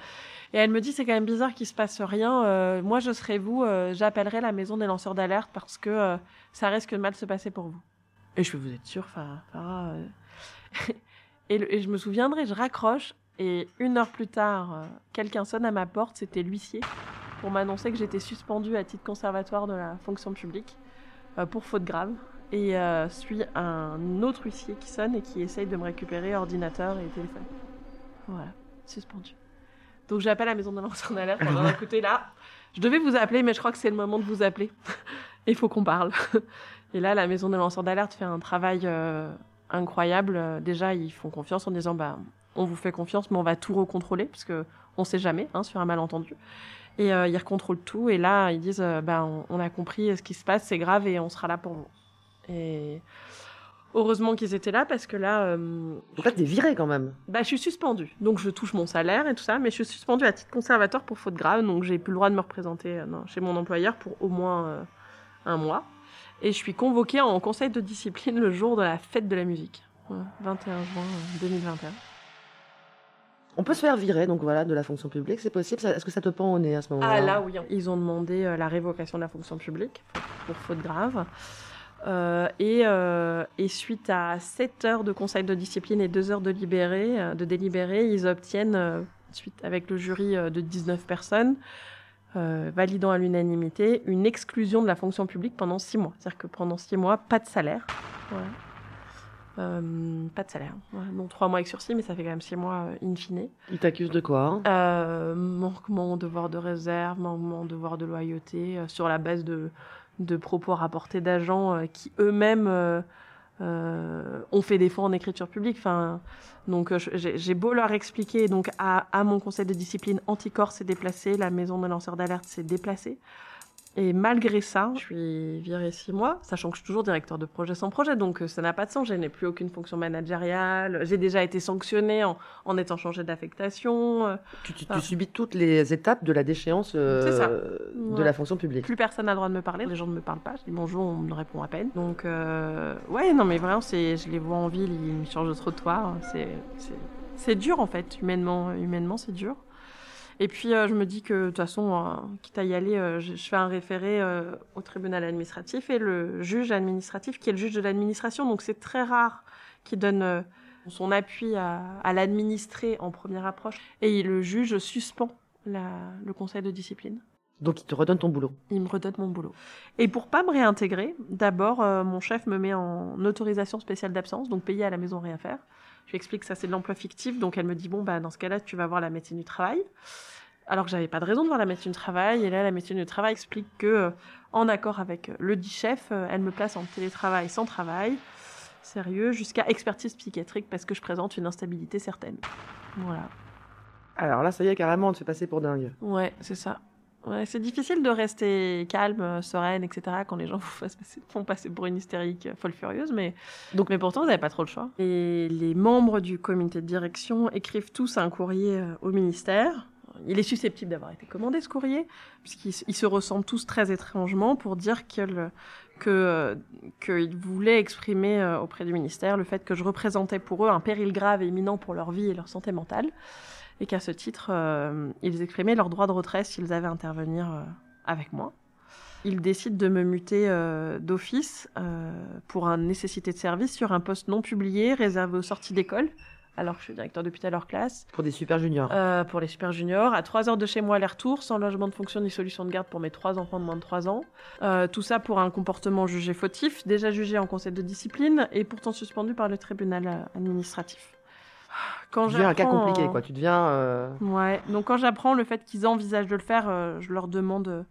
Et elle me dit c'est quand même bizarre qu'il se passe rien. moi, je serai vous. J'appellerai la maison des lanceurs d'alerte parce que ça risque de mal se passer pour vous. Et je fais, vous êtes sûr, Farah euh. et, je me souviendrai, je raccroche, et une heure plus tard, euh, quelqu'un sonne à ma porte, c'était l'huissier, pour m'annoncer que j'étais suspendue à titre conservatoire de la fonction publique euh, pour faute grave. Et suit un autre huissier qui sonne et qui essaye de me récupérer ordinateur et téléphone. Voilà, suspendu. Donc j'appelle la maison de d'alerte pour leur écoutez là, je devais vous appeler, mais je crois que c'est le moment de vous appeler. Il faut qu'on parle. Et là, la maison des lanceurs d'alerte fait un travail euh, incroyable. Déjà, ils font confiance en disant, bah, on vous fait confiance, mais on va tout recontrôler, parce que on sait jamais, hein, sur un malentendu. Et euh, ils recontrôlent tout. Et là, ils disent, euh, bah, on, a compris ce qui se passe, c'est grave, et on sera là pour vous. Et heureusement qu'ils étaient là, parce que là. En fait, t'es viré quand même. Bah, je suis suspendue. Donc, je touche mon salaire et tout ça, mais je suis suspendue à titre conservateur pour faute grave, donc j'ai plus le droit de me représenter chez mon employeur pour au moins un mois. Et je suis convoquée en conseil de discipline le jour de la fête de la musique. 21 juin 2021. On peut se faire virer, donc voilà, de la fonction publique, c'est possible. Est-ce que ça te pend au nez à ce moment-là Ah là, oui. Ils ont demandé euh, la révocation de la fonction publique pour faute grave. Euh, et, euh, et, suite à 7 heures de conseil de discipline et 2 heures de, libéré, de délibéré, ils obtiennent, suite avec le jury de 19 personnes, euh, validant à l'unanimité une exclusion de la fonction publique pendant six mois. C'est-à-dire que pendant six mois, pas de salaire. Euh, pas de salaire. Non, trois mois avec sursis, mais ça fait quand même six mois euh, in fine. Ils t'accusent de quoi Manquement devoir de réserve, manquement devoir de loyauté, sur la base de, de propos rapportés d'agents qui eux-mêmes euh, on fait des fois en écriture publique. Enfin, donc euh, j'ai beau leur expliquer. Donc à, mon conseil de discipline, Anticorps s'est déplacé, la maison des lanceurs d'alerte s'est déplacée. Et malgré ça, je suis virée six mois, sachant que je suis toujours directeur de projet sans projet, donc euh, ça n'a pas de sens. Je n'ai plus aucune fonction managériale. J'ai déjà été sanctionnée en, en étant changée d'affectation. euh, Tu, tu- tu subis toutes les étapes de la déchéance euh, C'est ça. de Ouais. la fonction publique. Plus personne n'a le droit de me parler, les gens ne me parlent pas. Je dis bonjour, on me répond à peine. Donc, euh, ouais, non, mais vraiment, c'est, je les vois en ville, ils me changent de trottoir. C'est, c'est, c'est dur, en fait, humainement. Humainement, c'est dur. Et puis, euh, je me dis que, de toute façon, euh, quitte à y aller, euh, je, je fais un référé au tribunal administratif et le juge administratif, qui est le juge de l'administration. Donc, c'est très rare qu'il donne son appui à, à l'administré en première approche. Et le juge suspend la- le conseil de discipline Donc, il te redonne ton boulot. il me redonne mon boulot. Et pour pas me réintégrer, d'abord, euh, mon chef me met en autorisation spéciale d'absence, donc payé à la maison, rien faire. Je lui explique que ça, c'est de l'emploi fictif, donc elle me dit, bon, bah, dans ce cas-là, tu vas voir la médecine du travail. Alors que j'avais pas de raison de voir la médecine du travail, et là, la médecine du travail explique que, euh, en accord avec le dit chef, euh, elle me place en télétravail sans travail, sérieux, jusqu'à expertise psychiatrique parce que je présente une instabilité certaine. Voilà. Alors là, ça y est, carrément, on te fait passer pour dingue. Ouais, c'est ça. C'est difficile de rester calme, euh, sereine, etc. quand les gens vous font passer pour une hystérique euh, folle furieuse. Mais, Donc- mais pourtant, vous n'avez pas trop le choix. Et les membres du comité de direction écrivent tous un courrier euh, au ministère. Il est susceptible d'avoir été commandé ce courrier, puisqu'ils se ressemblent tous très étrangement pour dire que que, qu'ils voulaient exprimer auprès du ministère le fait que je représentais pour eux un péril grave et imminent pour leur vie et leur santé mentale et qu'à ce titre, euh, ils exprimaient leur droit de retrait s'ils avaient à intervenir euh, avec moi. Ils décident de me muter euh, d'office pour une nécessité de service sur un poste non publié réservé aux sorties d'école, alors que je suis directeur d'hôpital hors classe, Pour des super juniors. pour les super juniors, à 3 heures de chez moi aller-retour, sans logement de fonction ni solution de garde pour mes trois enfants de moins de 3 ans. Tout ça pour un comportement jugé fautif, déjà jugé en conseil de discipline et pourtant suspendu par le tribunal administratif. Quand tu deviens un cas compliqué, quoi. Tu deviens. euh, Ouais, donc quand j'apprends le fait qu'ils envisagent de le faire, euh, je leur demande, euh,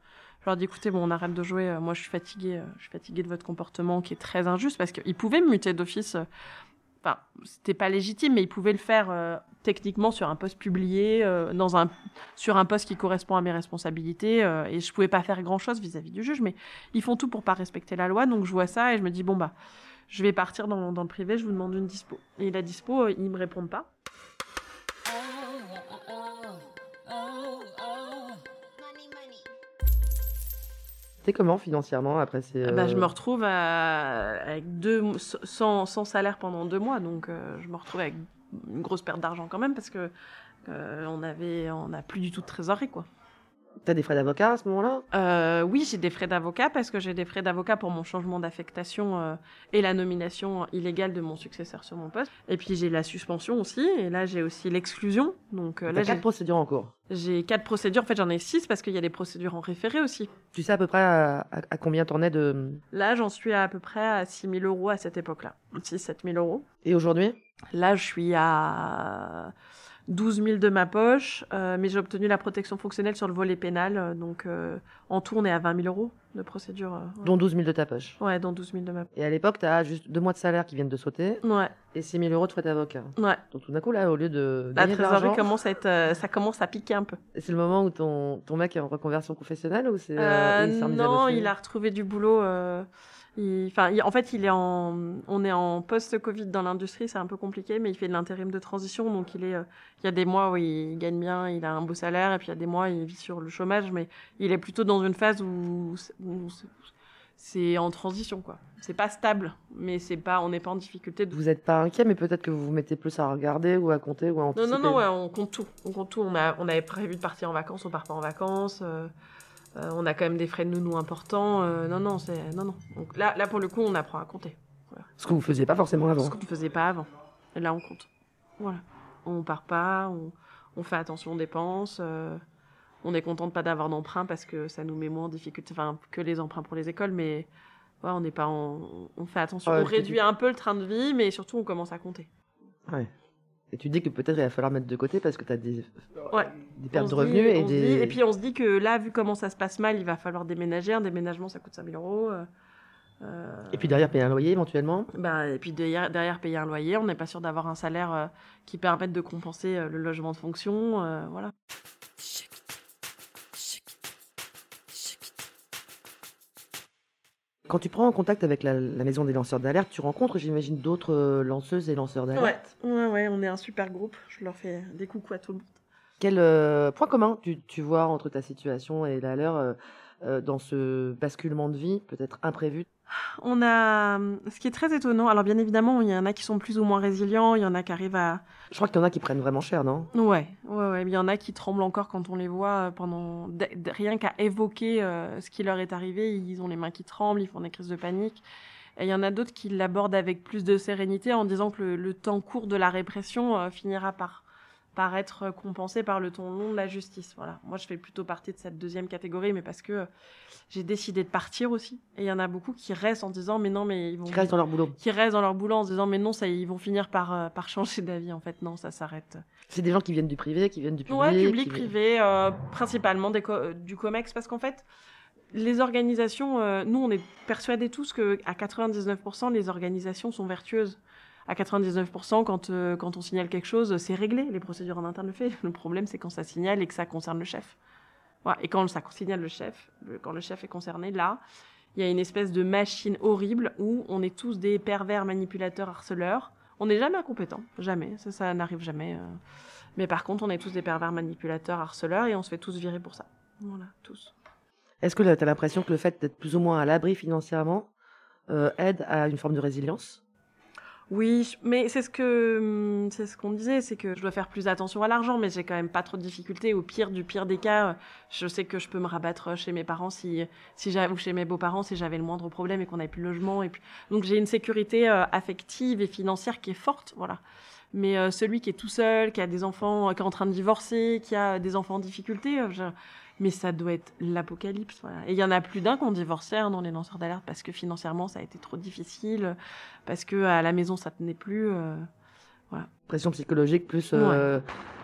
je leur dis écoutez, bon, on arrête de jouer, euh, moi je suis fatiguée, euh, je suis fatiguée de votre comportement qui est très injuste parce qu'ils pouvaient me muter d'office. euh, Enfin, c'était pas légitime, mais ils pouvaient le faire euh, techniquement sur un poste publié, euh, dans un, sur un poste qui correspond à mes responsabilités, euh, et je pouvais pas faire grand chose vis-à-vis du juge, mais ils font tout pour pas respecter la loi, donc je vois ça et je me dis bon bah, je vais partir dans, dans le privé, je vous demande une dispo. Et la dispo, euh, ils me répondent pas. T'es comment financièrement après ces. Ah bah, je euh, me retrouve à- avec deux, sans, sans salaire pendant deux mois, donc euh, je me retrouve avec une grosse perte d'argent quand même parce que euh, on avait, on n'a plus du tout de trésorerie quoi. T'as des frais d'avocat à ce moment-là? Euh, oui, j'ai des frais d'avocat parce que j'ai des frais d'avocat pour mon changement d'affectation euh, et la nomination illégale de mon successeur sur mon poste. Et puis j'ai la suspension aussi, et là j'ai aussi l'exclusion. Donc euh, là quatre procédures en cours. j'ai quatre procédures. En fait, j'en ai six parce qu'il y a des procédures en référé aussi. Tu sais à peu près à, à- à combien t'en es de. Là, j'en suis à, à peu près à 6 000 euros à cette époque-là. 6-7 000 euros. Et aujourd'hui? Là, je suis à 12 000 de ma poche, euh, mais j'ai obtenu la protection fonctionnelle sur le volet pénal. euh, donc, euh, en tout, on est à 20 000 euros de procédure. euh, ouais. Dont 12 000 de ta poche. Ouais, dans 12 000 de ma poche. Et à l'époque, t'as juste deux mois de salaire qui viennent de sauter Ouais, et 6 000 euros de frais d'avocat. ouais. Donc tout d'un coup, là, au lieu de La de trésorerie l'argent, commence à être, euh, ça commence à piquer un peu. c'est le moment où ton, ton mec est en reconversion professionnelle ou c'est. euh, non, il a retrouvé du boulot. Il- Enfin, il- en fait, il est en, on est en post-Covid dans l'industrie, c'est un peu compliqué, mais il fait de l'intérim de transition, donc il est, euh, il y a des mois où il gagne bien, il a un beau salaire, et puis il y a des mois où il vit sur le chômage, mais il est plutôt dans une phase où, c'est- où c'est- c'est en transition, quoi. C'est pas stable, mais c'est pas, on n'est pas en difficulté. De... Vous n'êtes pas inquiet, mais peut-être que vous vous mettez plus à regarder ou à compter ou à Non, anticiper. non, non, ouais, on compte tout. On compte tout. On, a, on avait prévu de partir en vacances, on part pas en vacances. euh, euh, on a quand même des frais de nounou importants. euh, non, non, c'est non, non. Donc là, là, pour le coup, on apprend à compter. Ce que vous faisiez pas forcément avant. Ce qu'on ne faisait pas avant. Et là, on compte. Voilà. On part pas, on, on fait attention aux dépenses. euh, on est content de pas d'avoir d'emprunt parce que ça nous met moins en difficulté, enfin, que les emprunts pour les écoles, mais ouais, on n'est pas en, on fait attention. On réduit un peu le train de vie, mais surtout, on commence à compter. Ouais. Et tu dis que peut-être il va falloir mettre de côté parce que tu as des, Ouais. des pertes de revenus dit- et des. dit- et puis on se dit que là, vu comment ça se passe mal, il va falloir déménager. Un déménagement, ça coûte 5000 euros. euh, euh, Et puis derrière, payer un loyer éventuellement. bah, et puis derrière, derrière, payer un loyer, on n'est pas sûr d'avoir un salaire euh, qui permette de compenser euh, le logement de fonction. euh, voilà. Quand tu prends en contact avec la, la maison des lanceurs d'alerte, tu rencontres, j'imagine, d'autres euh, lanceuses et lanceurs d'alerte. ouais, ouais, on est un super groupe. Je leur fais des coucous à tout le monde. Quel euh, point commun tu, tu vois entre ta situation et la leur euh, dans ce basculement de vie, peut-être imprévu On a, ce qui est très étonnant. Alors bien évidemment, il y en a qui sont plus ou moins résilients, il y en a qui arrivent à, Je crois qu'il y en a qui prennent vraiment cher, non? Ouais, ouais, ouais. Il y en a qui tremblent encore quand on les voit euh, pendant rien qu'à évoquer euh, ce qui leur est arrivé, ils ont les mains qui tremblent, ils font des crises de panique. Et il y en a d'autres qui l'abordent avec plus de sérénité en disant que le, le temps court de la répression euh, finira par par être compensé par le temps long de la justice. Voilà. Moi, je fais plutôt partie de cette deuxième catégorie, mais parce que euh, j'ai décidé de partir aussi. Et il y en a beaucoup qui restent en disant, mais non, mais ils vont Qui restent dans leur boulot. qui restent dans leur boulot en se disant, mais non, ça, ils vont finir par euh, par changer d'avis. En fait, non, ça s'arrête. C'est des gens qui viennent du privé, qui viennent du public. Ouais, public, qui- privé, euh, principalement des co- du COMEX, parce qu'en fait, les organisations, euh, nous, on est persuadés tous que à 99%, les organisations sont vertueuses. À 99%, quand, euh, quand on signale quelque chose, c'est réglé, les procédures en interne le fait. Le problème, c'est quand ça signale et que ça concerne le chef. Voilà. Et quand ça signale le chef, quand le chef est concerné, là, il y a une espèce de machine horrible où on est tous des pervers manipulateurs harceleurs. On n'est jamais incompétents, jamais, ça, ça n'arrive jamais. euh. Mais par contre, on est tous des pervers manipulateurs, harceleurs, et on se fait tous virer pour ça. Voilà, tous. Est-ce que tu as l'impression que le fait d'être plus ou moins à l'abri financièrement euh, aide à une forme de résilience? Oui, mais c'est ce que hum, c'est ce qu'on disait, c'est que je dois faire plus attention à l'argent, mais j'ai quand même pas trop de difficultés. Au pire du pire des cas, je sais que je peux me rabattre chez mes parents si si j'avais ou chez mes beaux-parents si j'avais le moindre problème et qu'on n'avait plus de logement. Et puis donc j'ai une sécurité euh, affective et financière qui est forte, voilà. Mais euh, celui qui est tout seul, qui a des enfants, qui est en train de divorcer, qui a des enfants en difficulté, euh, mais ça doit être l'apocalypse. Voilà. Et il y en a plus d'un qui ont divorcé hein, dans les lanceurs d'alerte parce que financièrement ça a été trop difficile, parce que à la maison ça tenait plus. euh, Pression psychologique, plus euh,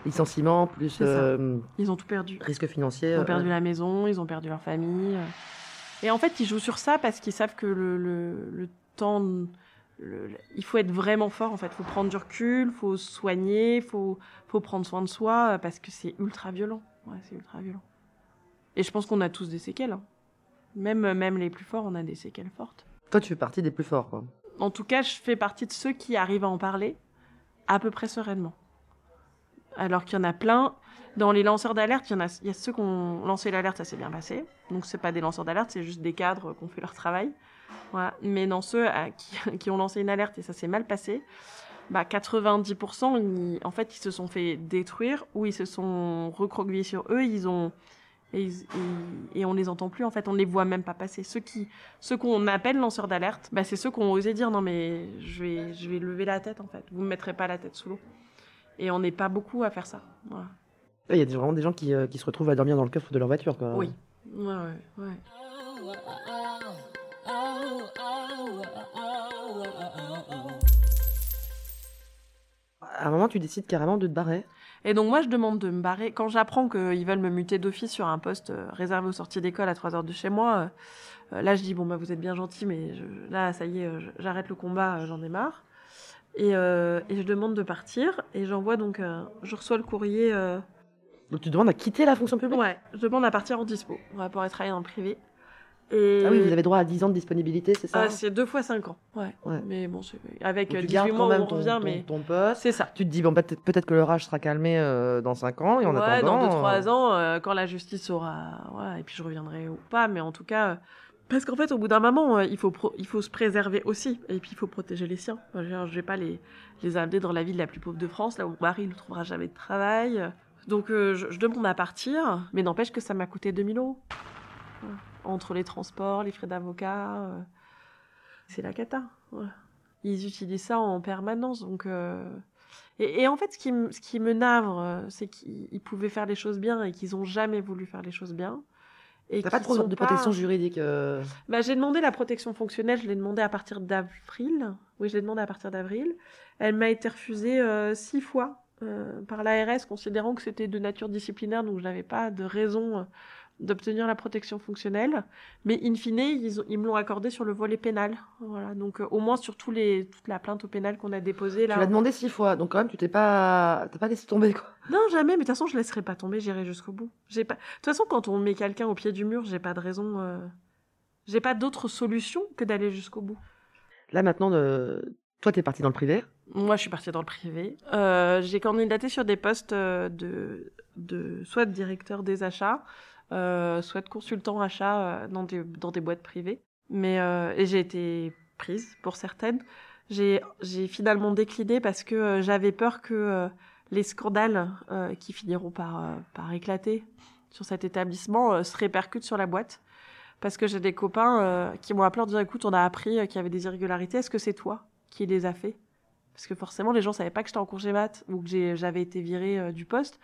licenciement, plus euh, ils ont tout perdu. risque financier. Ils ont perdu la maison, ils ont perdu leur famille. Et en fait, ils jouent sur ça parce qu'ils savent que le, le, le temps, le- il faut être vraiment fort. En fait, faut prendre du recul, faut se soigner, faut faut prendre soin de soi parce que c'est ultra violent. Ouais, c'est ultra violent. Et je pense qu'on a tous des séquelles. hein. Même même les plus forts, on a des séquelles fortes. Toi, tu fais partie des plus forts, quoi. En tout cas, je fais partie de ceux qui arrivent à en parler à peu près sereinement. Alors qu'il y en a plein. Dans les lanceurs d'alerte, il y en a, il y a ceux qui ont lancé l'alerte, ça s'est bien passé. Donc c'est pas des lanceurs d'alerte, c'est juste des cadres qui ont fait leur travail. Voilà. Mais dans ceux à qui, qui ont lancé une alerte et ça s'est mal passé, bah 90%, ils- en fait, ils se sont fait détruire ou ils se sont recroquevillés sur eux. Ils ont et, et- et on les entend plus. En fait, on les voit même pas passer. Ceux qui, ceux qu'on appelle lanceurs d'alerte, bah, c'est ceux qui ont osé dire non mais je vais, je vais lever la tête en fait. Vous me mettrez pas la tête sous l'eau. Et on n'est pas beaucoup à faire ça. Voilà. Il y a vraiment des gens qui, euh, qui se retrouvent à dormir dans le coffre de leur voiture, quoi. Oui. Ouais, ouais, ouais. À un moment, tu décides carrément de te barrer. Et donc moi, je demande de me barrer. Quand j'apprends qu'ils veulent me muter d'office sur un poste euh, réservé aux sorties d'école à 3 heures de chez moi, euh, euh, là, je dis, bon, bah, vous êtes bien gentil, mais je- là, ça y est, j'arrête le combat, j'en ai marre. Et, euh, et je demande de partir. Et j'envoie donc, euh, je reçois le courrier. euh, Donc tu demandes à quitter la fonction publique? Ouais, je demande à partir en dispo. On va pouvoir travailler dans le privé. Et Ah oui, vous avez droit à 10 ans de disponibilité, c'est ça Ah, c'est deux fois 5 ans. Ouais. Ouais. Mais bon, avec Donc euh, tu 18 gardes quand mois on revient, ton- mais ton poste. c'est ça. Tu te dis, bon, peut-être que le rage sera calmé euh, dans 5 ans, et en ouais, attendant... dans 2-3 euh, ans, euh, quand la justice aura. Ouais, et puis je reviendrai ou pas, mais en tout cas. euh, Parce qu'en fait, au bout d'un moment, euh, il, faut pro- il faut se préserver aussi, et puis il faut protéger les siens. Enfin, je vais pas les, les amener dans la ville la plus pauvre de France, là où mon mari ne trouvera jamais de travail. Donc euh, je, je demande à partir, mais n'empêche que ça m'a coûté 2000 euros. Entre les transports, les frais d'avocat. euh, c'est la cata. Ils utilisent ça en permanence, donc. euh, Et, et en fait, ce qui, me- ce qui me navre, euh, c'est qu'ils ils pouvaient faire les choses bien et qu'ils ont jamais voulu faire les choses bien. T'as pas trop de pas- protection juridique euh, bah, j'ai demandé la protection fonctionnelle, je l'ai demandé à partir d'avril. Oui, je l'ai demandé à partir d'avril. Elle m'a été refusée six fois par l'ARS, considérant que c'était de nature disciplinaire, donc je n'avais pas de raison d'obtenir la protection fonctionnelle. Mais in fine, ils, ils me l'ont accordé sur le volet pénal. Voilà, donc euh, au moins sur tous les, toute la plainte au pénal qu'on a déposée là. Tu l'as demandé 6 fois, donc quand même, tu t'es pas... T'as pas laissé tomber, quoi. Non, jamais, mais de toute façon, je laisserai pas tomber, j'irai jusqu'au bout. J'ai pas... De toute façon, quand on met quelqu'un au pied du mur, j'ai pas de raison. euh, j'ai pas d'autre solution que d'aller jusqu'au bout. Là maintenant, de... toi, t'es parti dans le privé. Moi, je suis partie dans le privé. Euh, j'ai candidaté sur des postes euh, de, de soit de directeur des achats, euh, soit de consultant achat euh, dans, des, dans des boîtes privées. Mais euh, et j'ai été prise pour certaines. J'ai finalement décliné parce que euh, j'avais peur que euh, les scandales euh, qui finiront par, euh, par éclater sur cet établissement euh, se répercutent sur la boîte. Parce que j'ai des copains euh, qui m'ont appelé en disant écoute, on a appris euh, qu'il y avait des irrégularités. Est-ce que c'est toi qui les a fait? Parce que forcément, les gens savaient pas que j'étais en congé mat ou que j'avais été virée euh, du poste.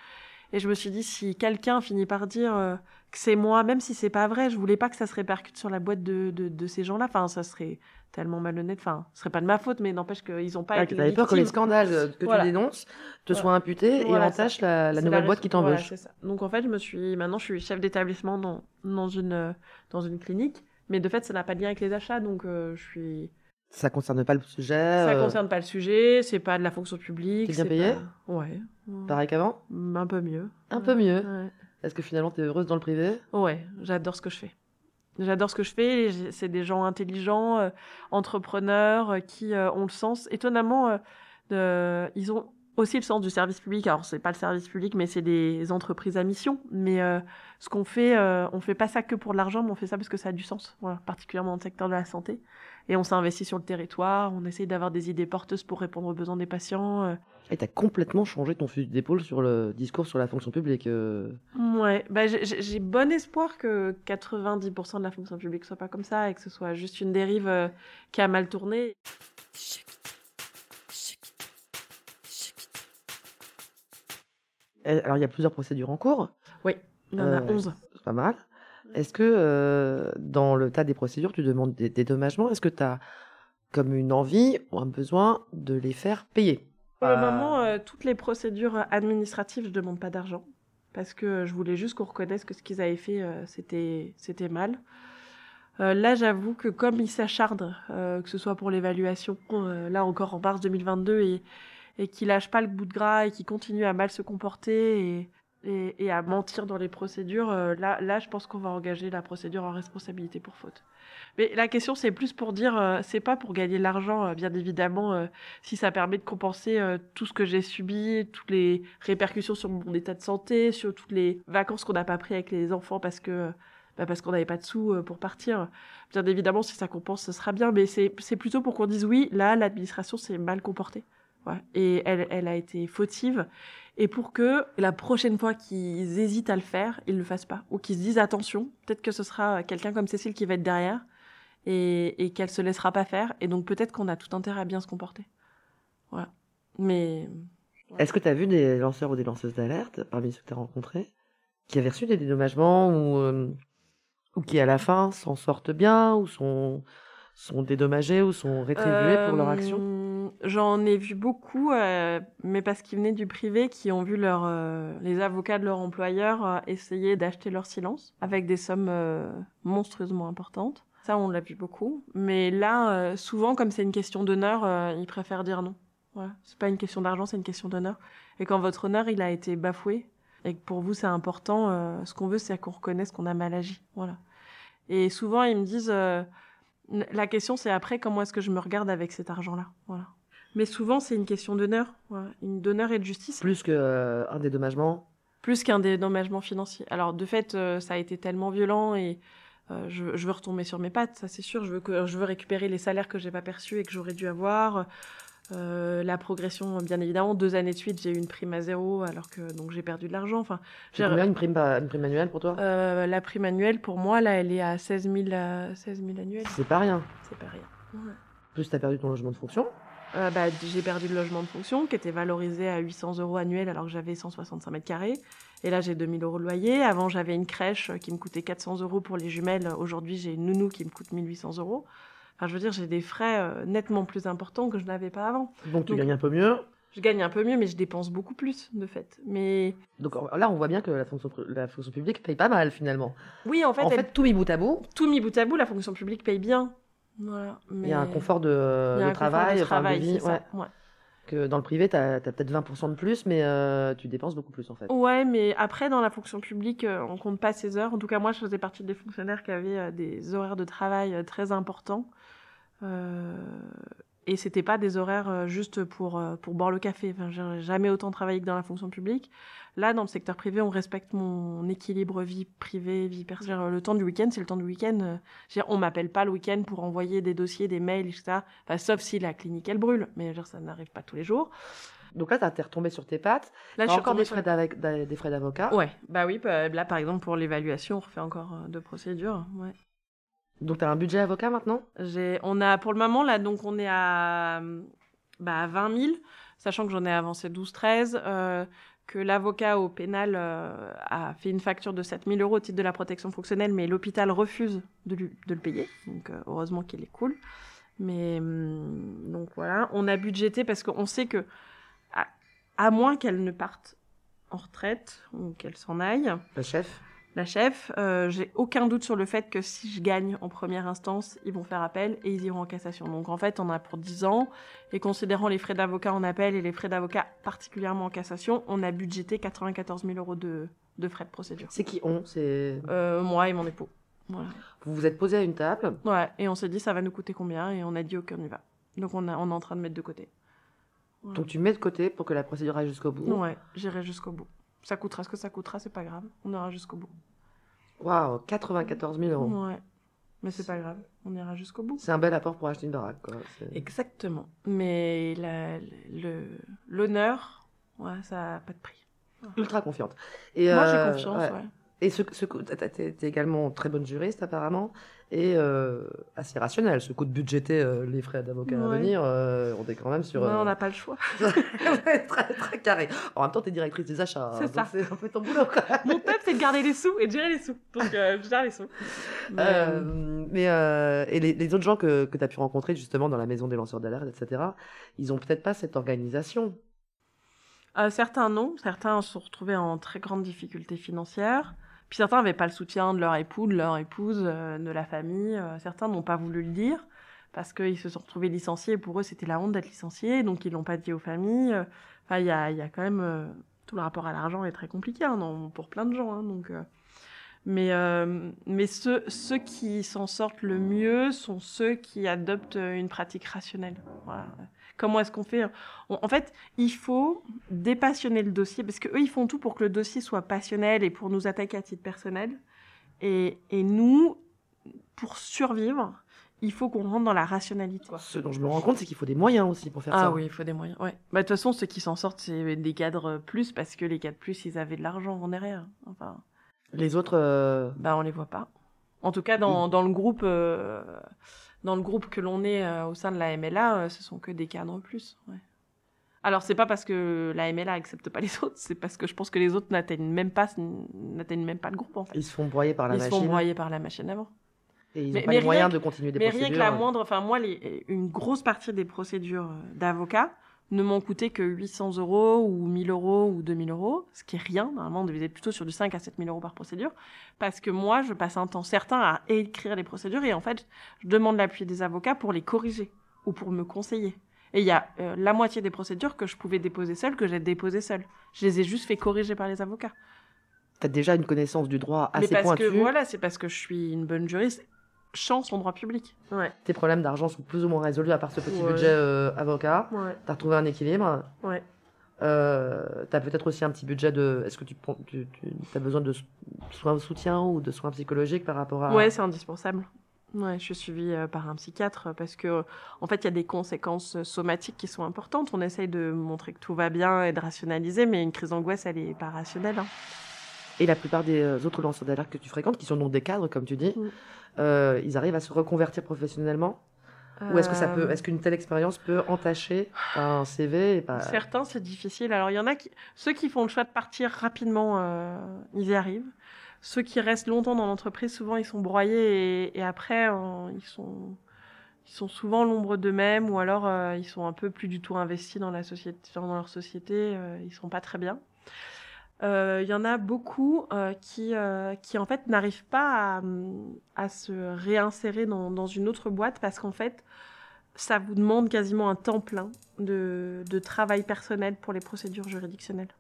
Et je me suis dit, si quelqu'un finit par dire euh, que c'est moi, même si c'est pas vrai, je voulais pas que ça se répercute sur la boîte de, de, de ces gens-là. Enfin, ça serait tellement malhonnête. Enfin, ce serait pas de ma faute, mais n'empêche qu'ils ont pas Ah, été T'avais peur que les scandales euh, que Voilà. tu dénonces te Voilà. soient imputés Voilà, et entachent la, la nouvelle boîte qui t'embauche. Donc en fait, je me suis maintenant je suis chef d'établissement dans dans une euh, dans une clinique, mais de fait, ça n'a pas de lien avec les achats, donc euh, je suis ça concerne pas le sujet. ça euh, concerne pas le sujet, c'est pas de la fonction publique, T'es bien payée pas- Ouais. Pareil qu'avant? Un peu mieux. Un peu mieux? Ouais. Est-ce que finalement t'es heureuse dans le privé? Ouais, j'adore ce que je fais. J'adore ce que je fais. C'est des gens intelligents, euh, entrepreneurs, euh, qui euh, ont le sens. Étonnamment, de- ils ont aussi le sens du service public. Alors, c'est pas le service public, mais c'est des entreprises à mission. Mais euh, ce qu'on fait, euh, on fait pas ça que pour de l'argent, mais on fait ça parce que ça a du sens. Voilà, particulièrement dans le secteur de la santé. Et on s'investit sur le territoire. On essaye d'avoir des idées porteuses pour répondre aux besoins des patients. euh. Et t'as complètement changé ton fusil d'épaule sur le discours sur la fonction publique. euh. Ouais, bah, j'ai- bon espoir que 90% de la fonction publique soit pas comme ça et que ce soit juste une dérive euh, qui a mal tourné. Alors il y a plusieurs procédures en cours, Il y en a Euh, 11. c'est pas mal. Est-ce que euh, dans le tas des procédures, tu demandes des dédommagements? Est-ce que tu as comme une envie ou un besoin de les faire payer? Pour le Euh, moment, euh, toutes les procédures administratives, je demande pas d'argent. Parce que je voulais juste qu'on reconnaisse que ce qu'ils avaient fait, euh, c'était c'était mal. Euh, là, j'avoue que comme ils s'achardent, euh, que ce soit pour l'évaluation, euh, là encore en mars 2022, et, et qu'ils lâchent pas le bout de gras et qu'ils continuent à mal se comporter et, et, à mentir dans les procédures, euh, là, là, je pense qu'on va engager la procédure en responsabilité pour faute. Mais la question, c'est plus pour dire, euh, c'est pas pour gagner de l'argent, euh, bien évidemment, si ça permet de compenser tout ce que j'ai subi, toutes les répercussions sur mon état de santé, sur toutes les vacances qu'on n'a pas pris avec les enfants parce que bah, parce qu'on n'avait pas de sous pour partir. Bien évidemment, si ça compense, ce sera bien, mais c'est plutôt pour qu'on dise oui, là, l'administration s'est mal comportée. Et elle, elle a été fautive. Et pour que la prochaine fois qu'ils hésitent à le faire, ils le fassent pas. Ou qu'ils se disent attention, peut-être que ce sera quelqu'un comme Cécile qui va être derrière et, et qu'elle se laissera pas faire. Et donc peut-être qu'on a tout intérêt à bien se comporter. Voilà. Mais Est-ce que tu as vu des lanceurs ou des lanceuses d'alerte parmi ceux que tu as rencontrés qui avaient reçu des dédommagements ou, euh, ou qui à la fin s'en sortent bien ou sont, sont dédommagés ou sont rétribués pour leur action? Euh, J'en ai vu beaucoup, euh, mais parce qu'ils venaient du privé, qui ont vu leur, euh, les avocats de leur employeur euh, essayer d'acheter leur silence avec des sommes euh, monstrueusement importantes. Ça, on l'a vu beaucoup. Mais là, euh, souvent, comme c'est une question d'honneur, ils préfèrent dire non. Voilà. C'est pas une question d'argent, c'est une question d'honneur. Et quand votre honneur, il a été bafoué, et que pour vous, c'est important, ce qu'on veut, c'est qu'on reconnaisse qu'on a mal agi. Voilà. Et souvent, ils me disent... la question, c'est après comment est-ce que je me regarde avec cet argent-là? Voilà. Mais souvent, c'est une question d'honneur, une d'honneur et de justice, Plus qu'un dédommagement plus qu'un dédommagement financier. Alors, de fait, euh, ça a été tellement violent et euh, je, je veux retomber sur mes pattes, ça c'est sûr. Je veux que je veux récupérer les salaires que j'ai pas perçus et que j'aurais dû avoir. Euh, la progression, bien évidemment, deux années de suite, j'ai eu une prime à zéro alors que donc j'ai perdu de l'argent. Enfin, C'est j'ai- combien une prime, une prime annuelle pour toi? Euh, la prime annuelle pour moi là, elle est à 16 000, à 16 000 annuels. C'est pas rien. C'est pas rien. Ouais. Plus tu as perdu ton logement de fonction. Euh, bah, j'ai perdu le logement de fonction qui était valorisé à 800 euros annuels alors que j'avais 165 mètres carrés. Et là, j'ai 2000 euros de loyer. Avant, j'avais une crèche qui me coûtait 400 euros pour les jumelles. Aujourd'hui, j'ai une nounou qui me coûte 1800 euros. Enfin, je veux dire, j'ai des frais euh, nettement plus importants que je n'avais pas avant. Donc tu Donc- gagnes un peu mieux. Je gagne un peu mieux, mais je dépense beaucoup plus, de fait. Mais Donc là, on voit bien que la fonction, la fonction publique paye pas mal finalement. oui, en fait, en elle- fait, tout mis bout à bout, tout mis bout à bout, la fonction publique paye bien. Voilà. il y a un confort de, Il y a de un confort travail, enfin, de travail, vie, c'est ça, ouais. ouais. Que dans le privé, tu as, peut-être 20% de plus, mais euh, tu dépenses beaucoup plus en fait. Ouais, mais après, dans la fonction publique, euh, on compte pas ses heures. En tout cas, moi, je faisais partie des fonctionnaires qui avaient euh, des horaires de travail très importants. et c'était pas des horaires juste pour, pour boire le café. Enfin, j'ai jamais autant travaillé que dans la fonction publique. Là, dans le secteur privé, on respecte mon équilibre vie privée, vie personnelle. Le temps du week-end, c'est le temps du week-end. On m'appelle pas le week-end pour envoyer des dossiers, des mails, etc. Enfin, sauf si la clinique, elle brûle. Mais ça n'arrive pas tous les jours. Donc là, tu es retombé sur tes pattes. Là, je encore des frais, des frais d'avocat. Ouais, bah oui, bah, là, par exemple, pour l'évaluation, on refait encore euh, deux procédures. Ouais. Donc, tu as un budget avocat maintenant? On a, pour le moment, là, donc on est à, bah, 20 000, sachant que j'en ai avancé 12-13. Euh, que l'avocat au pénal euh, a fait une facture de 7000 euros au titre de la protection fonctionnelle, mais l'hôpital refuse de, le payer. Donc, euh, heureusement qu'il est cool. Mais hum, donc voilà, on a budgété parce qu'on sait que, à moins qu'elle ne parte en retraite ou qu'elle s'en aille. Le chef? La chef. Euh, j'ai aucun doute sur le fait que si je gagne en première instance, ils vont faire appel et ils iront en cassation. Donc en fait, on a pour 10 ans, et considérant les frais d'avocat en appel et les frais d'avocat particulièrement en cassation, on a budgété 94 000 euros de, frais de procédure. C'est qui on C'est euh, Moi et mon époux. Voilà. Vous vous êtes posé à une table? Ouais, et on s'est dit ça va nous coûter combien, et on a dit ok, on y va. Donc on, a, on est en train de mettre de côté. Donc tu mets de côté pour que la procédure aille jusqu'au bout? Ouais, j'irai jusqu'au bout. Ça coûtera ce que ça coûtera, c'est pas grave. On ira jusqu'au bout. Waouh, 94 000 euros. Ouais. Mais c'est pas grave, on ira jusqu'au bout. C'est un bel apport pour acheter une baraque, quoi. Exactement. Mais l'honneur, ouais, ça n'a pas de prix. Ultra confiante. Et Moi, j'ai euh, confiance, ouais. Et ce, ce tu es également très bonne juriste apparemment et euh, assez rationnel. Ce coût de budgéter euh, les frais d'avocat à venir, euh, on est quand même sur. on n'a pas le choix. très, très carré. En même temps, tu es directrice des achats. C'est ça. C'est un peu ton boulot. Mon peuple, c'est de garder les sous et de gérer les sous. Donc, je gère les sous. Mais, et les, les, autres gens que, que tu as pu rencontrer justement dans la maison des lanceurs d'alerte, etc., ils ont peut-être pas cette organisation. certains non, certains se sont retrouvés en très grande difficulté financière. Puis certains n'avaient pas le soutien de leur époux, de leur épouse, euh, de la famille. Euh, certains n'ont pas voulu le dire parce qu'ils se sont retrouvés licenciés. Pour eux, c'était la honte d'être licenciés, donc ils l'ont pas dit aux familles. Il y a, y a, quand même euh, tout le rapport à l'argent est très compliqué hein, pour plein de gens. Hein, donc, mais mais ceux, ceux qui s'en sortent le mieux sont ceux qui adoptent une pratique rationnelle. Voilà. Comment est-ce qu'on fait En fait, il faut dépassionner le dossier parce qu'eux, ils font tout pour que le dossier soit passionnel et pour nous attaquer à titre personnel. Et, nous, pour survivre, il faut qu'on rentre dans la rationalité. Ce dont je me rends compte, c'est qu'il faut des moyens aussi pour faire ah ça. Ah oui, il faut des moyens. Ouais. Bah, de toute façon, ceux qui s'en sortent, c'est des cadres plus parce que les cadres plus, ils avaient de l'argent en derrière. Enfin. Les autres. Euh... Bah, on les voit pas. En tout cas, dans, dans le groupe. Euh, dans le groupe que l'on est euh, au sein de la MLA, euh, ce sont que des cadres plus. Ouais. Alors c'est pas parce que la MLA accepte pas les autres, c'est parce que je pense que les autres n'atteignent même pas n'atteignent même pas le groupe en fait. Ils se font broyer par la ils machine. Ils se font broyer par la machine avant. Et ils n'ont pas les moyens de continuer des mais procédures. Mais rien que la moindre, enfin moi, les, une grosse partie des procédures euh, d'avocats ne m'ont coûté que 800 euros ou 1000 euros ou 2000 euros, ce qui est rien. Normalement, on devait être plutôt sur du 5 à 7000 euros par procédure. Parce que moi, je passe un temps certain à écrire les procédures et en fait, je demande l'appui des avocats pour les corriger ou pour me conseiller. Et il y a euh, la moitié des procédures que je pouvais déposer seule, que j'ai déposées seule. Je les ai juste fait corriger par les avocats. Tu as déjà une connaissance du droit assez Mais parce que voilà, c'est parce que je suis une bonne juriste chance en droit public. Ouais. Tes problèmes d'argent sont plus ou moins résolus à part ce petit budget euh, avocat. Ouais. Tu as retrouvé un équilibre. Ouais. Euh, tu as peut-être aussi un petit budget de. Est-ce que tu, tu, as besoin de soins de soutien ou de soins psychologiques par rapport à. Ouais, c'est indispensable. Ouais, je suis suivie euh, par un psychiatre parce que, en fait, il y a des conséquences somatiques qui sont importantes. On essaye de montrer que tout va bien et de rationaliser, mais une crise d'angoisse, elle est pas rationnelle. Hein. Et la plupart des euh, autres lanceurs d'alerte que tu fréquentes, qui sont donc des cadres, comme tu dis, mm. euh, ils arrivent à se reconvertir professionnellement Ou est-ce que ça peut, euh. est-ce qu'une telle expérience peut entacher un CV Certains, c'est difficile. Alors, il y en a qui, ceux qui font le choix de partir rapidement, ils y arrivent. Ceux qui restent longtemps dans l'entreprise, souvent, ils sont broyés et, après, ils sont, ils sont souvent l'ombre d'eux-mêmes ou alors ils sont un peu plus du tout investis dans la société, dans leur société. ils sont pas très bien. Il euh, y en a beaucoup euh, qui, euh, qui, en fait, n'arrivent pas à, à, se réinsérer dans, dans, une autre boîte parce qu'en fait, ça vous demande quasiment un temps plein de, de travail personnel pour les procédures juridictionnelles.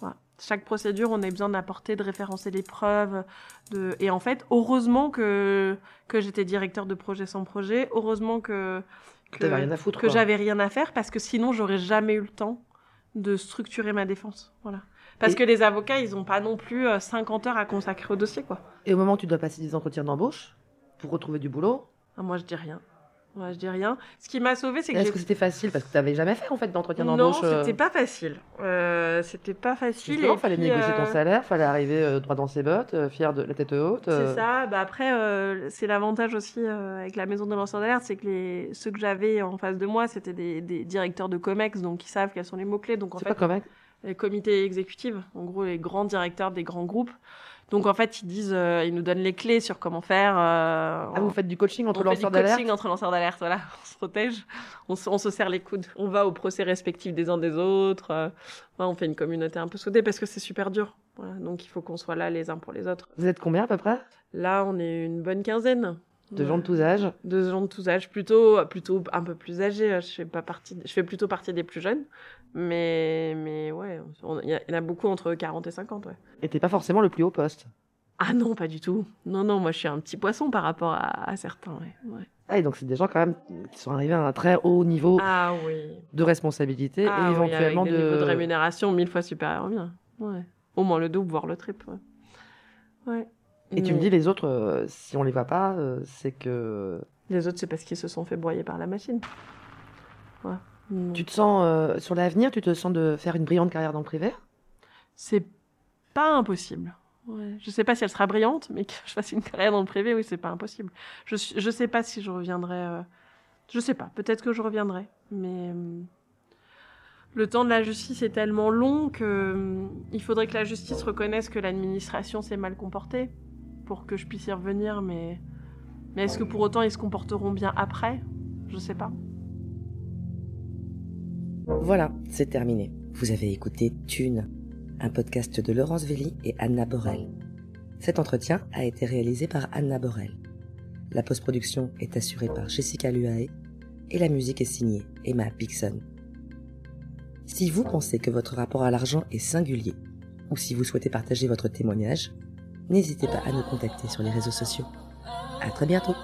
Voilà. Chaque procédure, on a besoin d'apporter, de référencer les preuves. De... Et en fait, heureusement que, que j'étais directeur de projet sans projet, heureusement que, que, rien à foutre, que j'avais rien à faire, parce que sinon, j'aurais jamais eu le temps de structurer ma défense. Voilà. Parce Et- que les avocats, ils n'ont pas non plus euh, 50 heures à consacrer au dossier, quoi. Et au moment où tu dois passer des entretiens d'embauche pour retrouver du boulot, Ah, moi, je dis rien. Moi, je dis rien. Ce qui m'a sauvé, c'est que est-ce que c'était facile? Parce que tu n'avais jamais fait en fait d'entretien Non, d'embauche euh, c'était pas facile. Euh, c'était pas facile. Et fallait puis, négocier euh, ton salaire, fallait arriver euh, droit dans ses bottes, euh, fier de la tête haute. euh, C'est ça. Bah après, euh, c'est l'avantage aussi euh, avec la maison de lanceurs d'alerte, c'est que les ceux que j'avais en face de moi, c'était des, des directeurs de comex, donc ils savent quels sont les mots clés. Donc en fait, pas correct. Les comités exécutifs, en gros les grands directeurs des grands groupes. Donc en fait, ils disent, euh, ils nous donnent les clés sur comment faire. euh, Ah, vous faites du coaching entre on fait lanceurs du d'alerte coaching entre lanceurs d'alerte, voilà. On se protège, on se, on se serre les coudes. On va au procès respectif des uns des autres. euh, on fait une communauté un peu soudée parce que c'est super dur. Voilà, donc il faut qu'on soit là les uns pour les autres. Vous êtes combien à peu près? Là, on est une bonne quinzaine. De Ouais. gens de tous âges De gens de tous âges, plutôt, plutôt un peu plus âgés. Je fais pas partie, je fais plutôt partie des plus jeunes, mais, mais ouais, il y, en a beaucoup entre 40 et 50, ouais. Et t'es pas forcément le plus haut poste. Ah non, pas du tout. Non, non, moi je suis un petit poisson par rapport à, à certains, ouais. ouais. Ah, et donc c'est des gens quand même qui sont arrivés à un très haut niveau Ah oui. de responsabilité Ah et oui, éventuellement avec des niveaux de de... rémunération mille fois supérieur au mien. Ouais. Au moins le double, voire le triple. Ouais. Ouais. Et tu me Mais dis, les autres, euh, si on les voit pas, euh, c'est que... Les autres, c'est parce qu'ils se sont fait broyer par la machine. Ouais. Non. Tu te sens, euh, sur l'avenir, tu te sens de faire une brillante carrière dans le privé? C'est pas impossible. Ouais. Je sais pas si elle sera brillante, mais que je fasse une carrière dans le privé, oui, c'est pas impossible. Je, je sais pas si je reviendrai. Je sais pas, peut-être que je reviendrai. Mais le temps de la justice est tellement long que euh, il faudrait que la justice reconnaisse que l'administration s'est mal comportée pour que je puisse y revenir. Mais, mais est-ce que pour autant ils se comporteront bien après? Je sais pas. Voilà, c'est terminé. Vous avez écouté Thune, un podcast de Laurence Velli et Anna Borel. Cet entretien a été réalisé par Anna Borel. La post-production est assurée par Jessica Luae et la musique est signée Emma Pixon. Si vous pensez que votre rapport à l'argent est singulier, ou si vous souhaitez partager votre témoignage, n'hésitez pas à nous contacter sur les réseaux sociaux. À très bientôt!